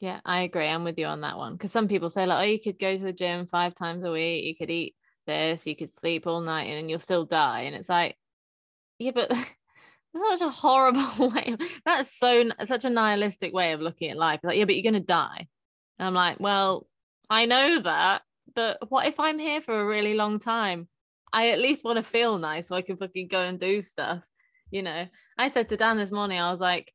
B: Yeah, I agree. I'm with you on that one. Because some people say, like, oh, you could go to the gym five times a week, you could eat this, you could sleep all night and you'll still die. And it's like, yeah, but that's such a horrible way. That's so such a nihilistic way of looking at life. Like, yeah, but you're gonna die. And I'm like, well, I know that, but what if I'm here for a really long time? I at least want to feel nice so I can fucking go and do stuff. You know, I said to Dan this morning, I was like,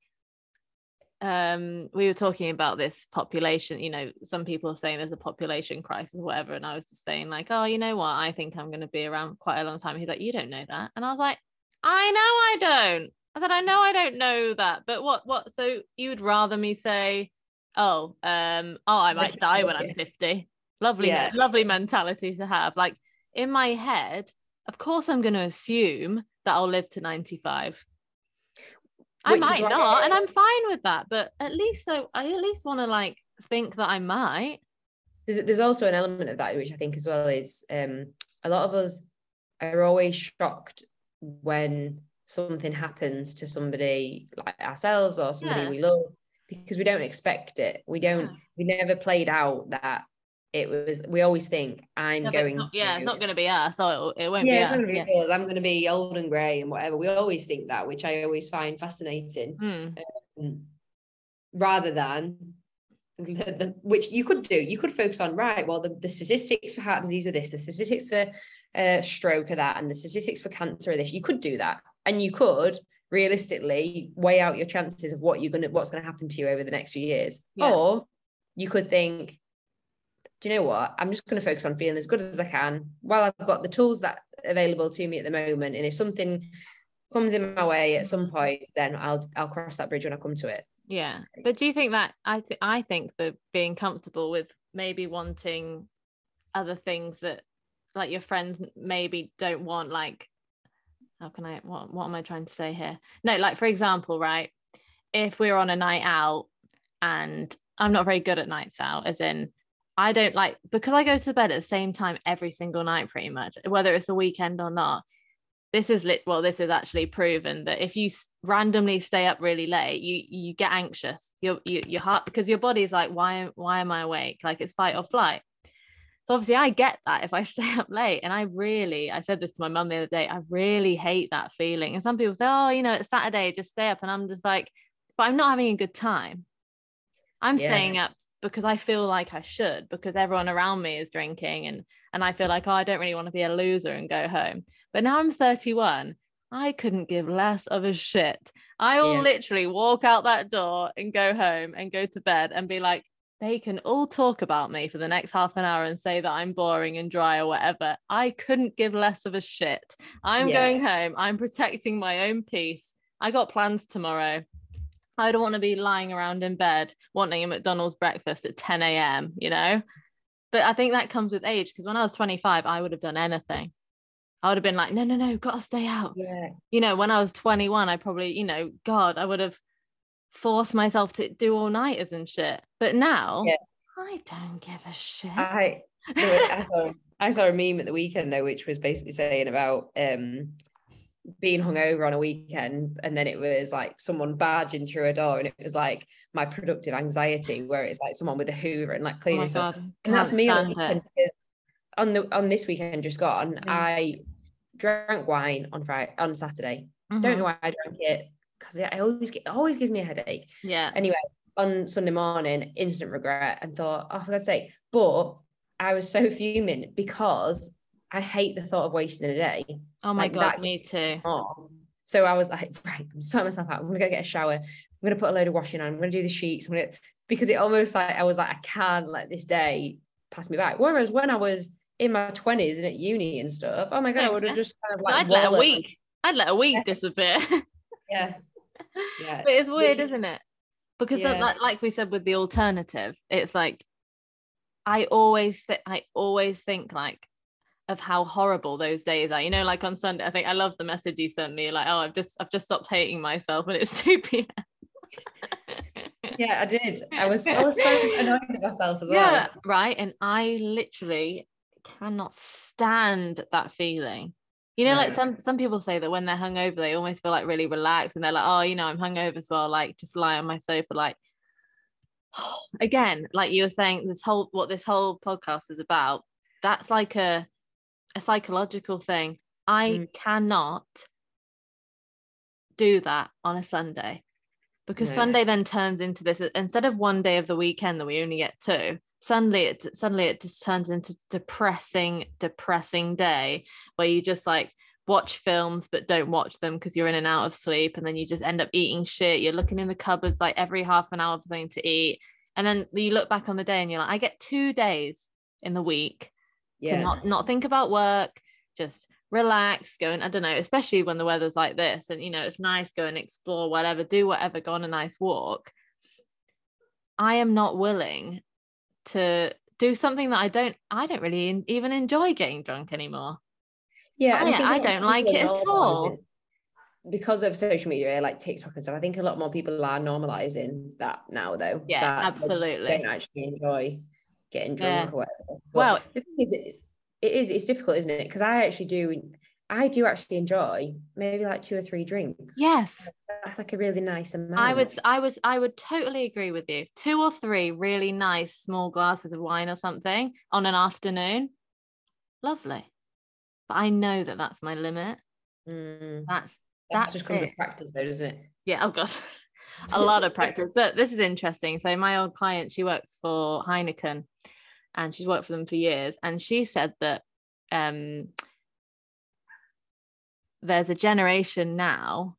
B: um we were talking about this population you know some people are saying there's a population crisis whatever and i was just saying like oh you know what? I think i'm going to be around quite a long time. He's like you don't know that. And i was like i know i don't. I said i know i don't know that but what what? So you would rather me say oh um oh i might die when i'm 50 lovely yeah. lovely mentality to have like in my head of course i'm going to assume that i'll live to 95 I might not, and I'm fine with that. But at least so I at least want to like think that I might.
A: There's there's also an element of that which I think as well is um a lot of us are always shocked when something happens to somebody like ourselves or somebody yeah. we love because we don't expect it. We don't,
B: Yeah.
A: we never played out that it was, we always think I'm
B: Yeah, but it's
A: going.
B: not- yeah, it's not going to be us. So it, it won't
A: yeah,
B: be
A: it's
B: us.
A: not going to be
B: yeah.
A: I'm going to be old and grey and whatever. We always think that, which I always find fascinating.
B: Mm.
A: Mm. rather than the, the- which you could do you could focus on right well the, the statistics for heart disease are this the statistics for uh, stroke are that and the statistics for cancer are this you could do that and you could realistically weigh out your chances of what you're gonna what's going to happen to you over the next few years
B: Yeah.
A: or you could think do you know what i'm just going to focus on feeling as good as i can while i've got the tools that available to me at the moment and if something comes in my way at some point then i'll i'll cross that bridge when i come to it
B: Yeah, but do you think that I th- I think that being comfortable with maybe wanting other things that like your friends maybe don't want like how can I what what am I trying to say here? No, like for example, right? If we're on a night out and I'm not very good at nights out as in I don't like because I go to bed at the same time every single night pretty much whether it's the weekend or not this is lit well this is actually proven that if you randomly stay up really late you you get anxious. Your you, your heart because your body's like why why am i awake? Like it's fight or flight. So obviously i get that if i stay up late and i really i said this to my mum the other day i really hate that feeling. And some people say oh you know it's saturday just stay up. And i'm just like but i'm not having a good time. I'm
A: Yeah.
B: staying up because i feel like i should because everyone around me is drinking and and i feel like oh i don't really want to be a loser and go home but now I'm 31. I couldn't give less of a shit. I will
A: Yeah.
B: literally walk out that door and go home and go to bed and be like, they can all talk about me for the next half an hour and say that I'm boring and dry or whatever. I couldn't give less of a shit. I'm
A: Yeah.
B: going home. I'm protecting my own peace. I got plans tomorrow. I don't want to be lying around in bed wanting a McDonald's breakfast at 10 a.m., you know? But I think that comes with age because when I was 25, I would have done anything. I would have been like, no, no, no, gotta stay out.
A: yeah
B: You know, when I was 21, I probably, you know, God, I would have forced myself to do all nighters and shit. But now
A: Yeah.
B: I don't give a shit.
A: I, I saw I saw a meme at the weekend though, which was basically saying about um being hungover on a weekend, and then it was like someone barging through a door, and it was like my productive anxiety, where it's like someone with a Hoover and like
B: oh
A: cleaning
B: my
A: stuff.
B: God.
A: And that's me on, the on the on this weekend just gone.
B: Mm.
A: I drank wine on Friday on Saturday. Don't
B: Mhm.
A: know why I drank it because I always get it always gives me a headache.
B: Yeah.
A: Anyway, on Sunday morning, instant regret and thought, oh, for God's sake. But I was so fuming because I hate the thought of wasting a day.
B: Oh my
A: like
B: God,
A: that
B: me too.
A: So I was like, right, I'm sorting myself out. I'm gonna go get a shower. I'm gonna put a load of washing on. I'm gonna do the sheets. I'm gonna because it almost like I was like, I can't let this day pass me by. Whereas when I was in my 20s and at uni and stuff, oh my god, I would have just kind of like
B: I'd let a week. I'd let a week disappear.
A: Yeah. Yeah.
B: but it's weird,
A: Which-
B: isn't it? Because
A: Yeah.
B: like, like we said with the alternative, it's like I always th- I always think like of how horrible those days are. You know, like on Sunday, I think I love the message you sent me, like, oh, I've just I've just stopped hating myself and it's 2 p.m.
A: Yeah, I did. I was I was so annoyed at myself as well.
B: Yeah, right. And I literally cannot stand that feeling. You know, like some some people say that when they're hungover, they almost feel like really relaxed and they're like, oh, you know, I'm hungover, so I'll like just lie on my sofa, like again, like you were saying, this whole what this whole podcast is about, that's like a a psychological thing. I
A: Mm.
B: cannot do that on a Sunday because
A: No.
B: Sunday then turns into this instead of one day of the weekend that we only get two. Suddenly, it suddenly it just turns into depressing, depressing day where you just like watch films but don't watch them because you're in and out of sleep, and then you just end up eating shit. You're looking in the cupboards like every half an hour for something to eat, and then you look back on the day and you're like, I get two days in the week to not not think about work, just relax, go and I don't know, especially when the weather's like this, and you know it's nice, go and explore whatever, do whatever, go on a nice walk. I am not willing to do something that I don't I don't really en- even enjoy getting drunk anymore.
A: Yeah,
B: I- I don't like it at all.
A: Because of social media, like TikTok and stuff, I think a lot more people are normalizing that now, though.
B: Yeah,
A: that they
B: absolutely.
A: Don't actually enjoy getting drunk
B: Yeah.
A: or whatever. But
B: Well-
A: the thing is, it's, it is, it's difficult, isn't it? Because I actually do, I do actually enjoy maybe like two or three drinks.
B: Yes.
A: That's like a really nice amount.
B: I would, I would, I would totally agree with you. Two or three really nice small glasses of wine or something on an afternoon, lovely. But I know that that's my limit.
A: Mm.
B: That's
A: That
B: that's
A: just comes with
B: it.
A: practice, though, doesn't it?
B: yeah. Oh god, a lot of practice. But this is interesting. So my old client, she works for Heineken, and she's worked for them for years, and she said that um there's a generation now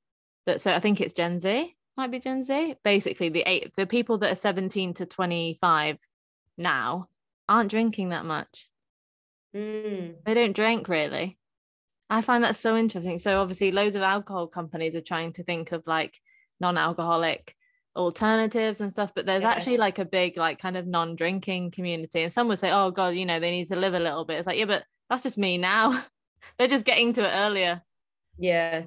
B: that so I think it's Gen Z, might be Gen Z. Basically, the eight the people that are 17 to 25 now aren't drinking that much.
A: Mm.
B: They don't drink really. I find that so interesting. So obviously, loads of alcohol companies are trying to think of like non-alcoholic alternatives and stuff, but there's
A: Yeah.
B: actually like a big like kind of non-drinking community. And some would say, "Oh God, you know, they need to live a little bit." It's like, yeah, but that's just me now. They're just getting to it earlier.
A: Yeah,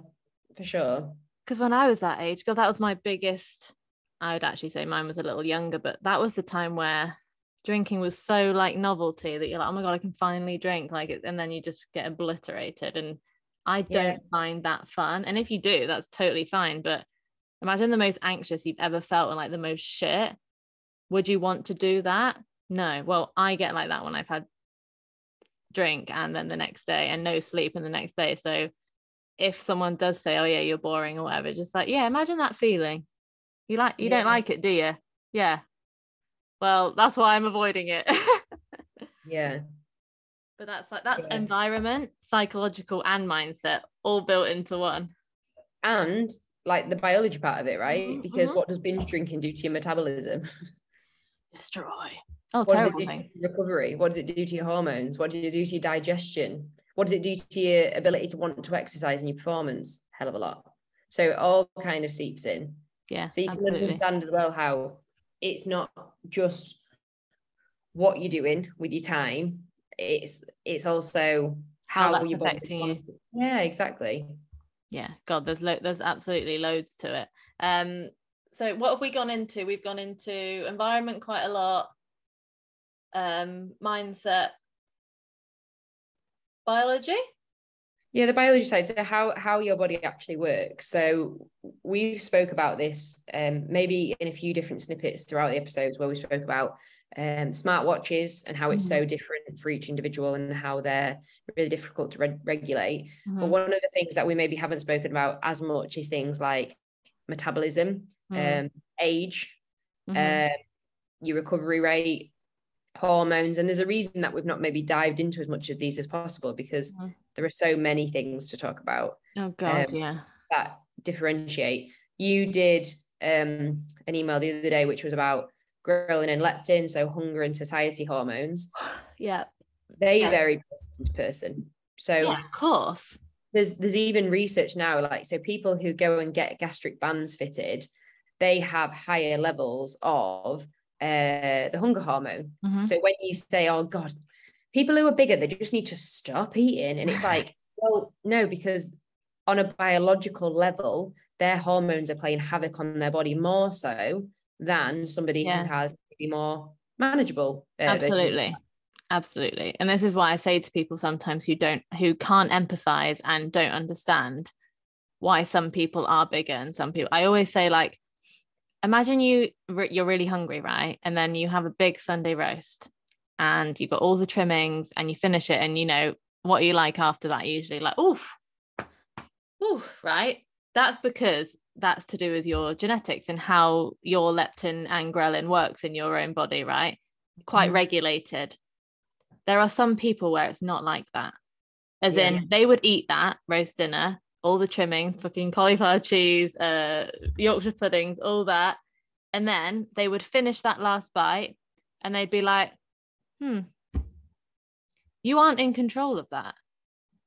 A: for sure.
B: Because when I was that age, God, that was my biggest. I would actually say mine was a little younger, but that was the time where drinking was so like novelty that you're like, oh my god, I can finally drink, like, it, and then you just get obliterated. And I don't
A: Yeah.
B: find that fun. And if you do, that's totally fine. But imagine the most anxious you've ever felt and like the most shit. Would you want to do that? No. Well, I get like that when I've had drink and then the next day and no sleep and the next day. So if someone does say, "Oh yeah, you're boring" or whatever, just like, yeah, imagine that feeling. You like you don't like it, do you? Yeah. Well, that's why I'm avoiding it.
A: Yeah.
B: but that's like that's
A: Yeah.
B: environment, psychological, and mindset all built into one.
A: And like the biology part of it, right?
B: Mhm,
A: Because
B: mhm.
A: what does binge drinking do to your metabolism?
B: Destroy. Oh,
A: What does it
B: terrible
A: do
B: thing.
A: your recovery? What does it do to your hormones? What does it do to your digestion? What does it do to your ability to want to exercise and your performance? Hell of a lot. So it all kind of seeps in.
B: Yeah.
A: So you can understand as well how it's not just what you're doing with your time. It's it's also
B: How
A: how,
B: that's
A: your body
B: affecting you.
A: Yeah, exactly.
B: Yeah god there's lo- there's absolutely loads to it um so what have we gone into we've gone into environment quite a lot um mindset biology
A: Yeah, the biology side. So how how your body actually works. So we've spoke about this um, maybe in a few different snippets throughout the episodes where we spoke about um, smart watches and how it's so different for each individual and how they're really difficult to re- regulate. But
B: Mhm.
A: one of the things that we maybe haven't spoken about as much is things like metabolism,
B: Mm.
A: um, age,
B: Mhm.
A: uh, your recovery rate, hormones. And there's a reason that we've not maybe dived into as much of these as possible because
B: Mhm.
A: there are so many things to talk about
B: oh god
A: um,
B: yeah
A: that differentiate. You did um, an email the other day which was about ghrelin and leptin, so hunger and satiety hormones.
B: yeah
A: They
B: Yeah.
A: vary person to person. So
B: yeah of course
A: there's there's even research now like so people who go and get gastric bands fitted they have higher levels of uh the hunger hormone
B: Mhm.
A: so when you say oh god people who are bigger they just need to stop eating and it's like well no because on a biological level their hormones are playing havoc on their body more so than somebody
B: Yeah.
A: who has more manageable uh,
B: absolutely. Absolutely. And this is why i say to people sometimes who don't who can't empathize and don't understand why some people are bigger and some people i always say like imagine you you're really hungry right? And then you have a big sunday roast and you've got all the trimmings and you finish it and you know what you like after that usually like oof. Oof right that's because that's to do with your genetics and how your leptin and ghrelin works in your own body right? Quite
A: Mhm.
B: regulated. There are some people where it's not like that. As
A: Yeah.
B: in they would eat that roast dinner all the trimmings fucking cauliflower cheese uh yorkshire puddings all that. And then they would finish that last bite and they'd be like hmm you aren't in control of that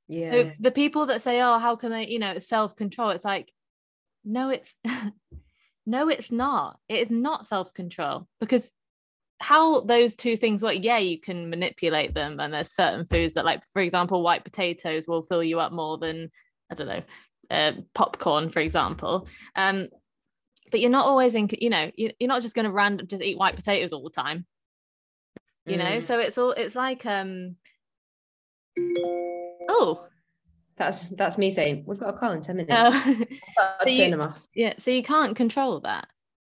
A: yeah
B: so the people that say, "Oh, how can they?" You know, it's self-control. It's like, no, it's no, it's not. It is not self-control because how those two things work. Yeah, you can manipulate them, and there's certain foods that, like for example, white potatoes will fill you up more than I don't know, uh, popcorn, for example. Um, but you're not always in. You know, you- you're not just going to random just eat white potatoes all the time you know
A: Mm.
B: so it's all it's like um oh
A: That's that's me saying we've got a call in 10 minutes.
B: Oh.
A: I'll turn
B: you-
A: them off.
B: yeah. So you can't control that.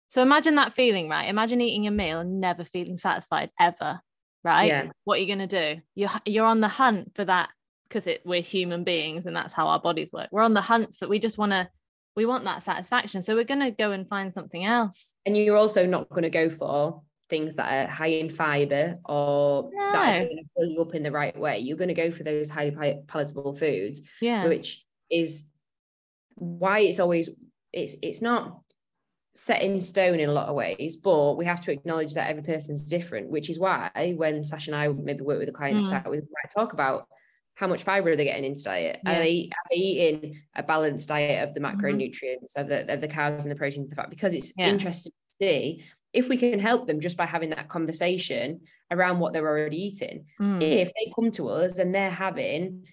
B: So imagine that feeling, right? Imagine eating a meal and never feeling satisfied ever, right?
A: Yeah.
B: What are you gonna do? You're you're on the hunt for that because it we're human beings and that's how our bodies work. We're on the hunt for we just want to we want that satisfaction. So we're gonna go and find something else.
A: And you're also not going to go for things that are high in fiber or that are going to fill you up in the right way. You're going to go for those highly palatable foods,
B: Yeah.
A: which is why it's always it's it's not set in stone in a lot of ways, but we have to acknowledge that every person's different, which is why when Sasha and I maybe work with a client to
B: Mm.
A: start with, we might talk about how much fiber are they getting into diet?
B: Yeah.
A: Are, they, are they eating a balanced diet of the
B: Mhm.
A: macronutrients, of the of the carbs and the protein, the fat? Because it's
B: Yeah.
A: interesting to see if we can help them just by having that conversation around what they're already eating.
B: Mm.
A: If they come to us and they're having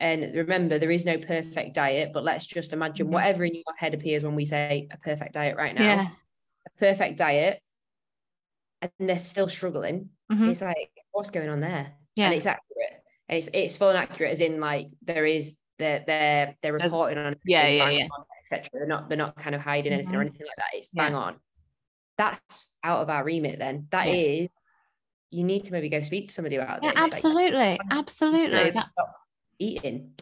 A: and remember, there is no perfect diet, but let's just imagine
B: Mhm.
A: whatever in your head appears when we say a perfect diet right now,
B: Yeah.
A: a perfect diet, and they're still struggling.
B: Mhm.
A: It's like, what's going on there?
B: Yeah.
A: And it's accurate. And it's it's full and accurate, as in like there is they're they're they're reporting on
B: yeah, yeah, yeah.
A: etc. They're not they're not kind of hiding anything or
B: Mhm.
A: anything like that. It's
B: Yeah.
A: bang on. That's out of our remit. Then that is
B: Yeah.
A: you need to maybe go speak to somebody about
B: Yeah,
A: this. Like,
B: absolutely. Absolutely. That's
A: eating.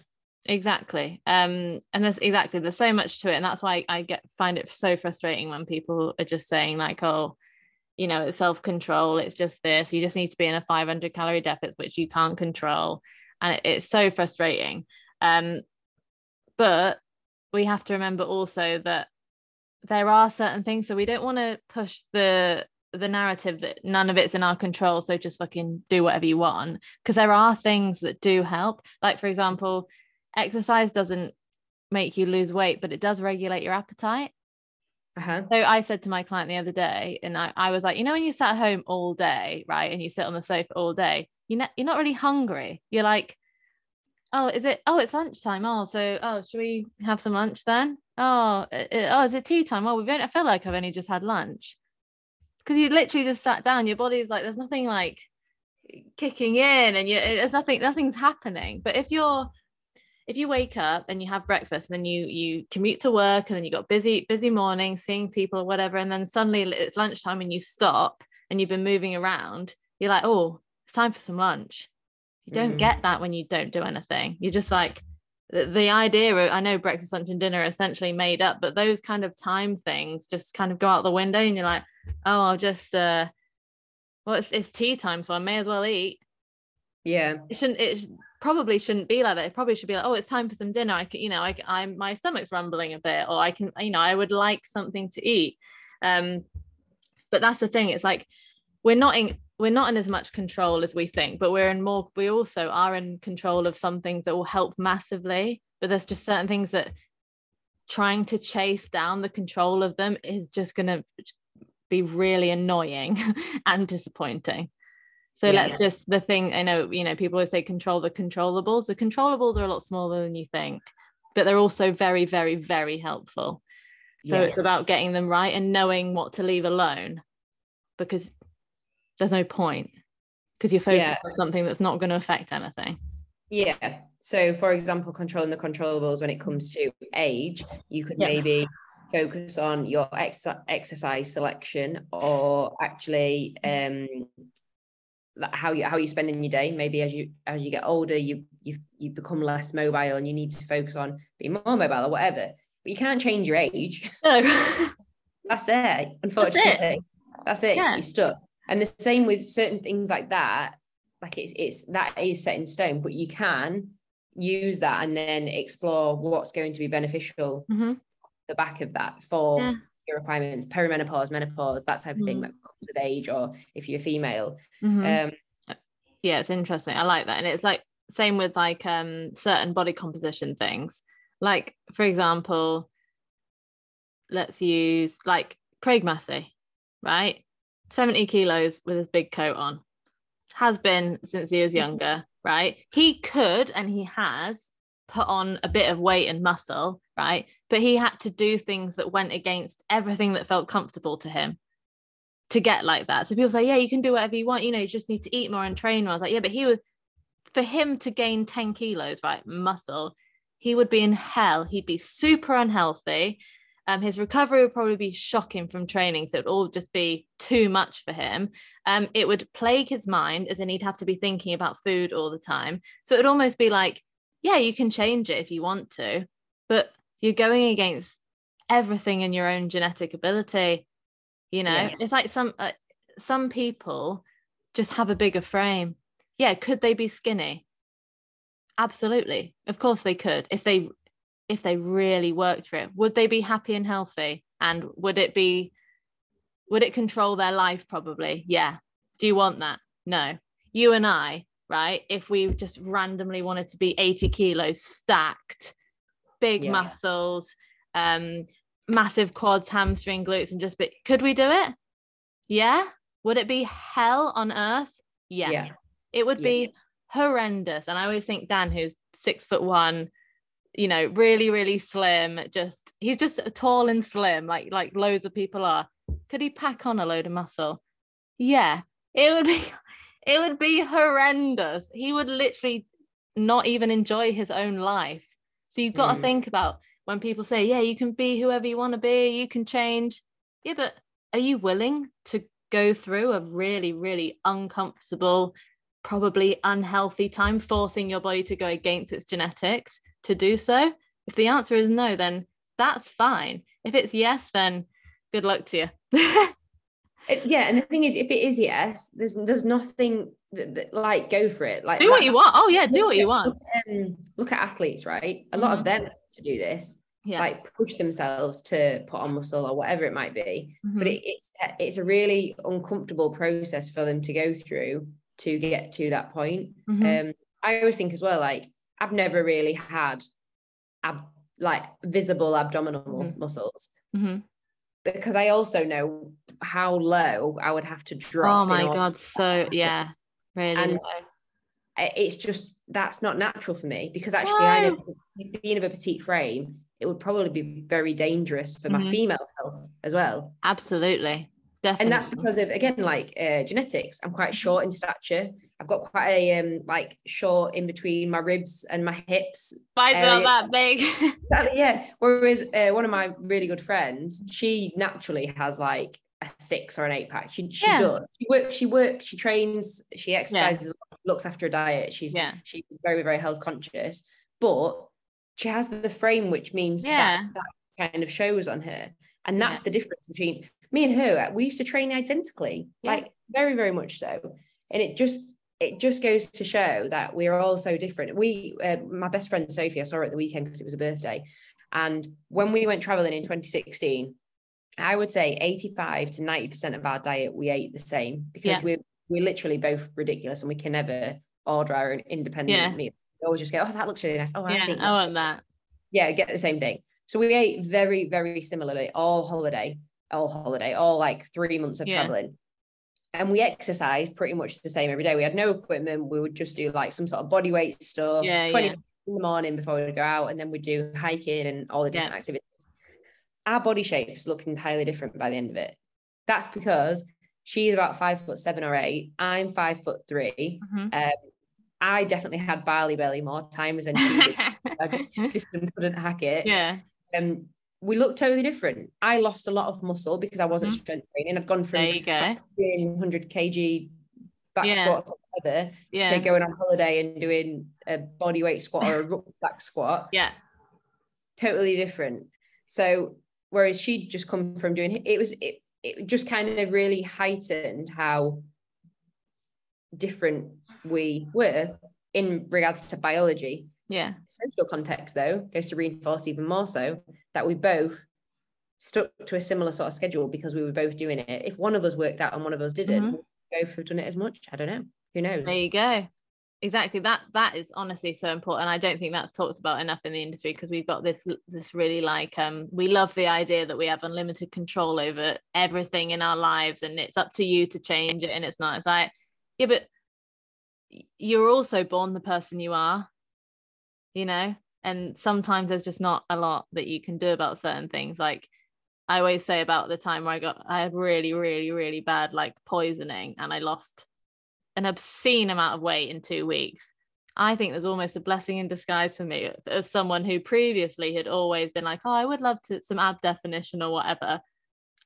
B: exactly um and there's exactly there's so much to it and that's why i get find it so frustrating when people are just saying like oh you know it's self-control it's just this you just need to be in a 500 calorie deficit which you can't control and it- it's so frustrating um but we have to remember also that there are certain things so we don't want to push the the narrative that none of it's in our control so just fucking do whatever you want because there are things that do help like for example exercise doesn't make you lose weight but it does regulate your appetite
A: Uh-huh.
B: so I said to my client the other day, and I, I was like, you know, when you sat at home all day, right, and you sit on the sofa all day, you ne- you're not really hungry. You're like, oh, is it? Oh, it's lunchtime. Oh, so oh, should we have some lunch then? Oh, uh, oh, is it tea time? Oh, we've only, I feel like I've only just had lunch because you literally just sat down. Your body's like, there's nothing like kicking in, and you there's nothing, nothing's happening. But if you're if you wake up and you have breakfast and then you you commute to work and then you got busy busy morning seeing people or whatever and then suddenly it's lunchtime and you stop and you've been moving around you're like oh it's time for some lunch you don't
A: Mm.
B: get that when you don't do anything. You're just like the, the idea of, i know breakfast lunch and dinner are essentially made up but those kind of time things just kind of go out the window and you're like oh i'll just uh well it's, it's tea time so i may as well eat.
A: Yeah.
B: it shouldn't it probably shouldn't be like that. It probably should be like oh it's time for some dinner. I can you know i i'm my stomach's rumbling a bit or i can you know i would like something to eat. Um but that's the thing. It's like we're not in we're not in as much control as we think but we're in more we also are in control of some things that will help massively but there's just certain things that trying to chase down the control of them is just going to be really annoying and disappointing so
A: Yeah.
B: let's just the thing I know, you know, people always say control the controllables. The controllables are a lot smaller than you think, but they're also very, very, very helpful. So
A: Yeah.
B: it's about getting them right and knowing what to leave alone because there's no point because you're focused
A: Yeah.
B: on something that's not going to affect anything.
A: Yeah. So, for example, controlling the controllables when it comes to age, you could
B: Yeah.
A: maybe focus on your ex- exercise selection or actually um how you how you spending your day. Maybe as you as you get older, you you you become less mobile and you need to focus on being more mobile or whatever. But you can't change your age. That's it. Unfortunately, that's it.
B: Yeah.
A: You're stuck. And the same with certain things like that. Like it's it's that is set in stone, but you can use that and then explore what's going to be beneficial
B: Mhm.
A: the back of that for
B: Yeah.
A: your requirements, perimenopause, menopause, that type of thing
B: Mhm.
A: that comes with age, or if you're female.
B: Mhm.
A: Um,
B: yeah it's interesting i like that and it's like same with like um certain body composition things like for example let's use like craig massey right 70 kilos with his big coat on has been since he was younger right he could and he has put on a bit of weight and muscle right but he had to do things that went against everything that felt comfortable to him to get like that. So people say, yeah, you can do whatever you want. You know, you just need to eat more and train more. I was like, yeah, but he was for him to gain 10 kilos, right, muscle, he would be in hell. He'd be super unhealthy. Um, his recovery would probably be shocking from training, so it would all just be too much for him. Um, it would plague his mind, as in he'd have to be thinking about food all the time. So it would almost be like, yeah, you can change it if you want to, but you're going against everything in your own genetic ability. You know, yeah. it's like some uh, some people just have a bigger frame. Yeah, could they be skinny? Absolutely. Of course they could. If they if they really worked for it, would they be happy and healthy? And would it be would it control their life probably? Yeah. Do you want that? No. You and I, right? If we just randomly wanted to be 80 kilos stacked, big yeah. muscles, um, massive quads, hamstring, glutes, and just be could we do it? Yeah. Would it be hell on earth? Yes. Yeah. It would yeah. be horrendous. And I always think Dan, who's six foot one, you know, really, really slim, just he's just tall and slim, like like loads of people are. Could he pack on a load of muscle? Yeah, it would be it would be horrendous. He would literally not even enjoy his own life. So you've got mm. to think about when people say, Yeah, you can be whoever you want to be, you can change. Yeah, but are you willing to go through a really, really uncomfortable, probably unhealthy time, forcing your body to go against its genetics to do so? If the answer is no, then that's fine. If it's yes, then good luck to you.
A: yeah, and the thing is, if it is yes, there's there's nothing that, that, like go for it. Like
B: do what you want. Oh yeah, do what you want.
A: Look, um, look at athletes, right? A lot mm-hmm. of them to do this. Yeah. like push themselves to put on muscle or whatever it might be mm-hmm. but it, it's it's a really uncomfortable process for them to go through to get to that point. Mm-hmm. Um, I always think as well, like I've never really had ab- like visible abdominal mm-hmm. muscles mm-hmm. because I also know how low I would have to drop.
B: Oh my god, so yeah, really. And
A: low. it's just that's not natural for me because actually no. I know being of a petite frame, it would probably be very dangerous for my mm-hmm. female health as well.
B: Absolutely.
A: Definitely. And that's because of again, like uh, genetics. I'm quite short in stature. I've got quite a um like short in between my ribs and my hips.
B: Mine's not that big.
A: exactly, yeah. Whereas uh, one of my really good friends, she naturally has like a six or an eight pack. She she yeah. does. She works. She works. She trains. She exercises. Yeah. Looks after a diet. She's yeah. She's very very health conscious, but she has the frame, which means yeah. that, that kind of shows on her. And that's yeah. the difference between me and her, we used to train identically, like very, very much so. And it just it just goes to show that we're all so different. We, uh, my best friend Sophie, I saw her at the weekend because it was a birthday. And when we went traveling in 2016, I would say 85 to 90% of our diet, we ate the same because yeah. we're, we're literally both ridiculous and we can never order our own independent yeah. meal. We always just go, oh, that looks really nice. Oh,
B: yeah,
A: I think
B: I want that.
A: Yeah, get the same thing. So we ate very, very similarly all holiday all holiday, all like three months of yeah. traveling. And we exercised pretty much the same every day. We had no equipment. We would just do like some sort of body weight stuff, yeah, 20 yeah. in the morning before we go out, and then we'd do hiking and all the different activities. Our body shapes look entirely different by the end of it. That's because she's about five foot seven or eight. I'm five foot 3 mm-hmm. um, I definitely had Bali belly more times than she did. Our system couldn't hack it.
B: Yeah.
A: Um, we look totally different. I lost a lot of muscle because I wasn't mm-hmm. strength training. I've gone from
B: there you go.
A: doing 100 kg back yeah. squats together yeah. to going on holiday and doing a body weight squat or a rucksack squat.
B: Yeah.
A: Totally different. So whereas she'd just come from doing it was it, it just kind of really heightened how different we were in regards to biology.
B: Yeah.
A: Social context, though, goes to reinforce even more so that we both stuck to a similar sort of schedule because we were both doing it. If one of us worked out and one of us didn't, mm-hmm. both have done it as much. I don't know. Who knows?
B: There you go. Exactly. That that is honestly so important. I don't think that's talked about enough in the industry because we've got this this really like um we love the idea that we have unlimited control over everything in our lives and it's up to you to change it and it's not. It's like, yeah, but you're also born the person you are you know and sometimes there's just not a lot that you can do about certain things like i always say about the time where i got i had really really really bad like poisoning and i lost an obscene amount of weight in two weeks I think it was almost a blessing in disguise for me as someone who previously had always been like, oh, I would love to some ab definition or whatever.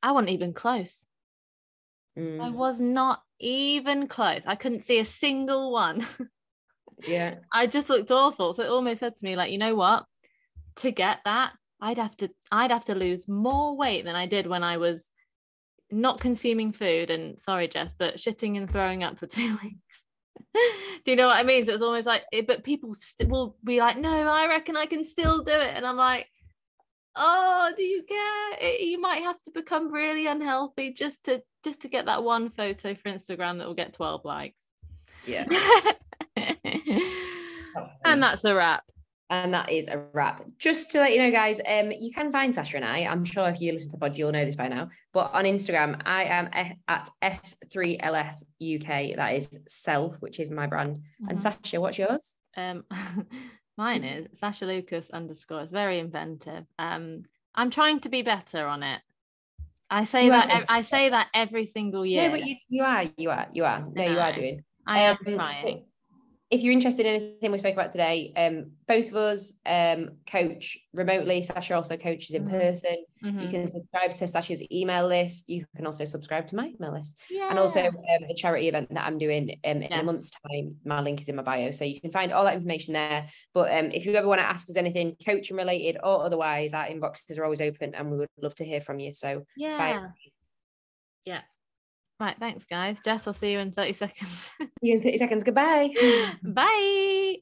B: I wasn't even close. Mm. I was not even close. I couldn't see a single one.
A: yeah.
B: I just looked awful. So it almost said to me, like, you know what? To get that, I'd have to I'd have to lose more weight than I did when I was not consuming food and sorry Jess, but shitting and throwing up for two weeks. do you know what I mean? So it's almost like, it, but people st- will be like, no, I reckon I can still do it. And I'm like, oh, do you care? It, you might have to become really unhealthy just to just to get that one photo for Instagram that will get 12 likes.
A: Yeah.
B: and that's a wrap.
A: And that is a wrap. Just to let you know, guys, um, you can find Sasha and I. I'm sure if you listen to the pod, you'll know this by now. But on Instagram, I am at S3LF UK. That is Self, which is my brand. Mm-hmm. And Sasha, what's yours?
B: Um, mine is Sasha Lucas underscore. It's very inventive. Um, I'm trying to be better on it. I say you that. I say that every single year.
A: No, but you, you are. You are. You are. No, you are doing.
B: I am um, trying
A: if you're interested in anything we spoke about today, um, both of us um, coach remotely. Sasha also coaches in mm-hmm. person. Mm-hmm. You can subscribe to Sasha's email list. You can also subscribe to my email list. Yeah. And also um, the charity event that I'm doing um, yes. in a month's time. My link is in my bio. So you can find all that information there. But um, if you ever want to ask us anything coaching related or otherwise, our inboxes are always open and we would love to hear from you. So
B: yeah. Fire. Yeah. Right, thanks, guys. Jess, I'll see you in 30 seconds.
A: see you in 30 seconds. Goodbye.
B: Bye.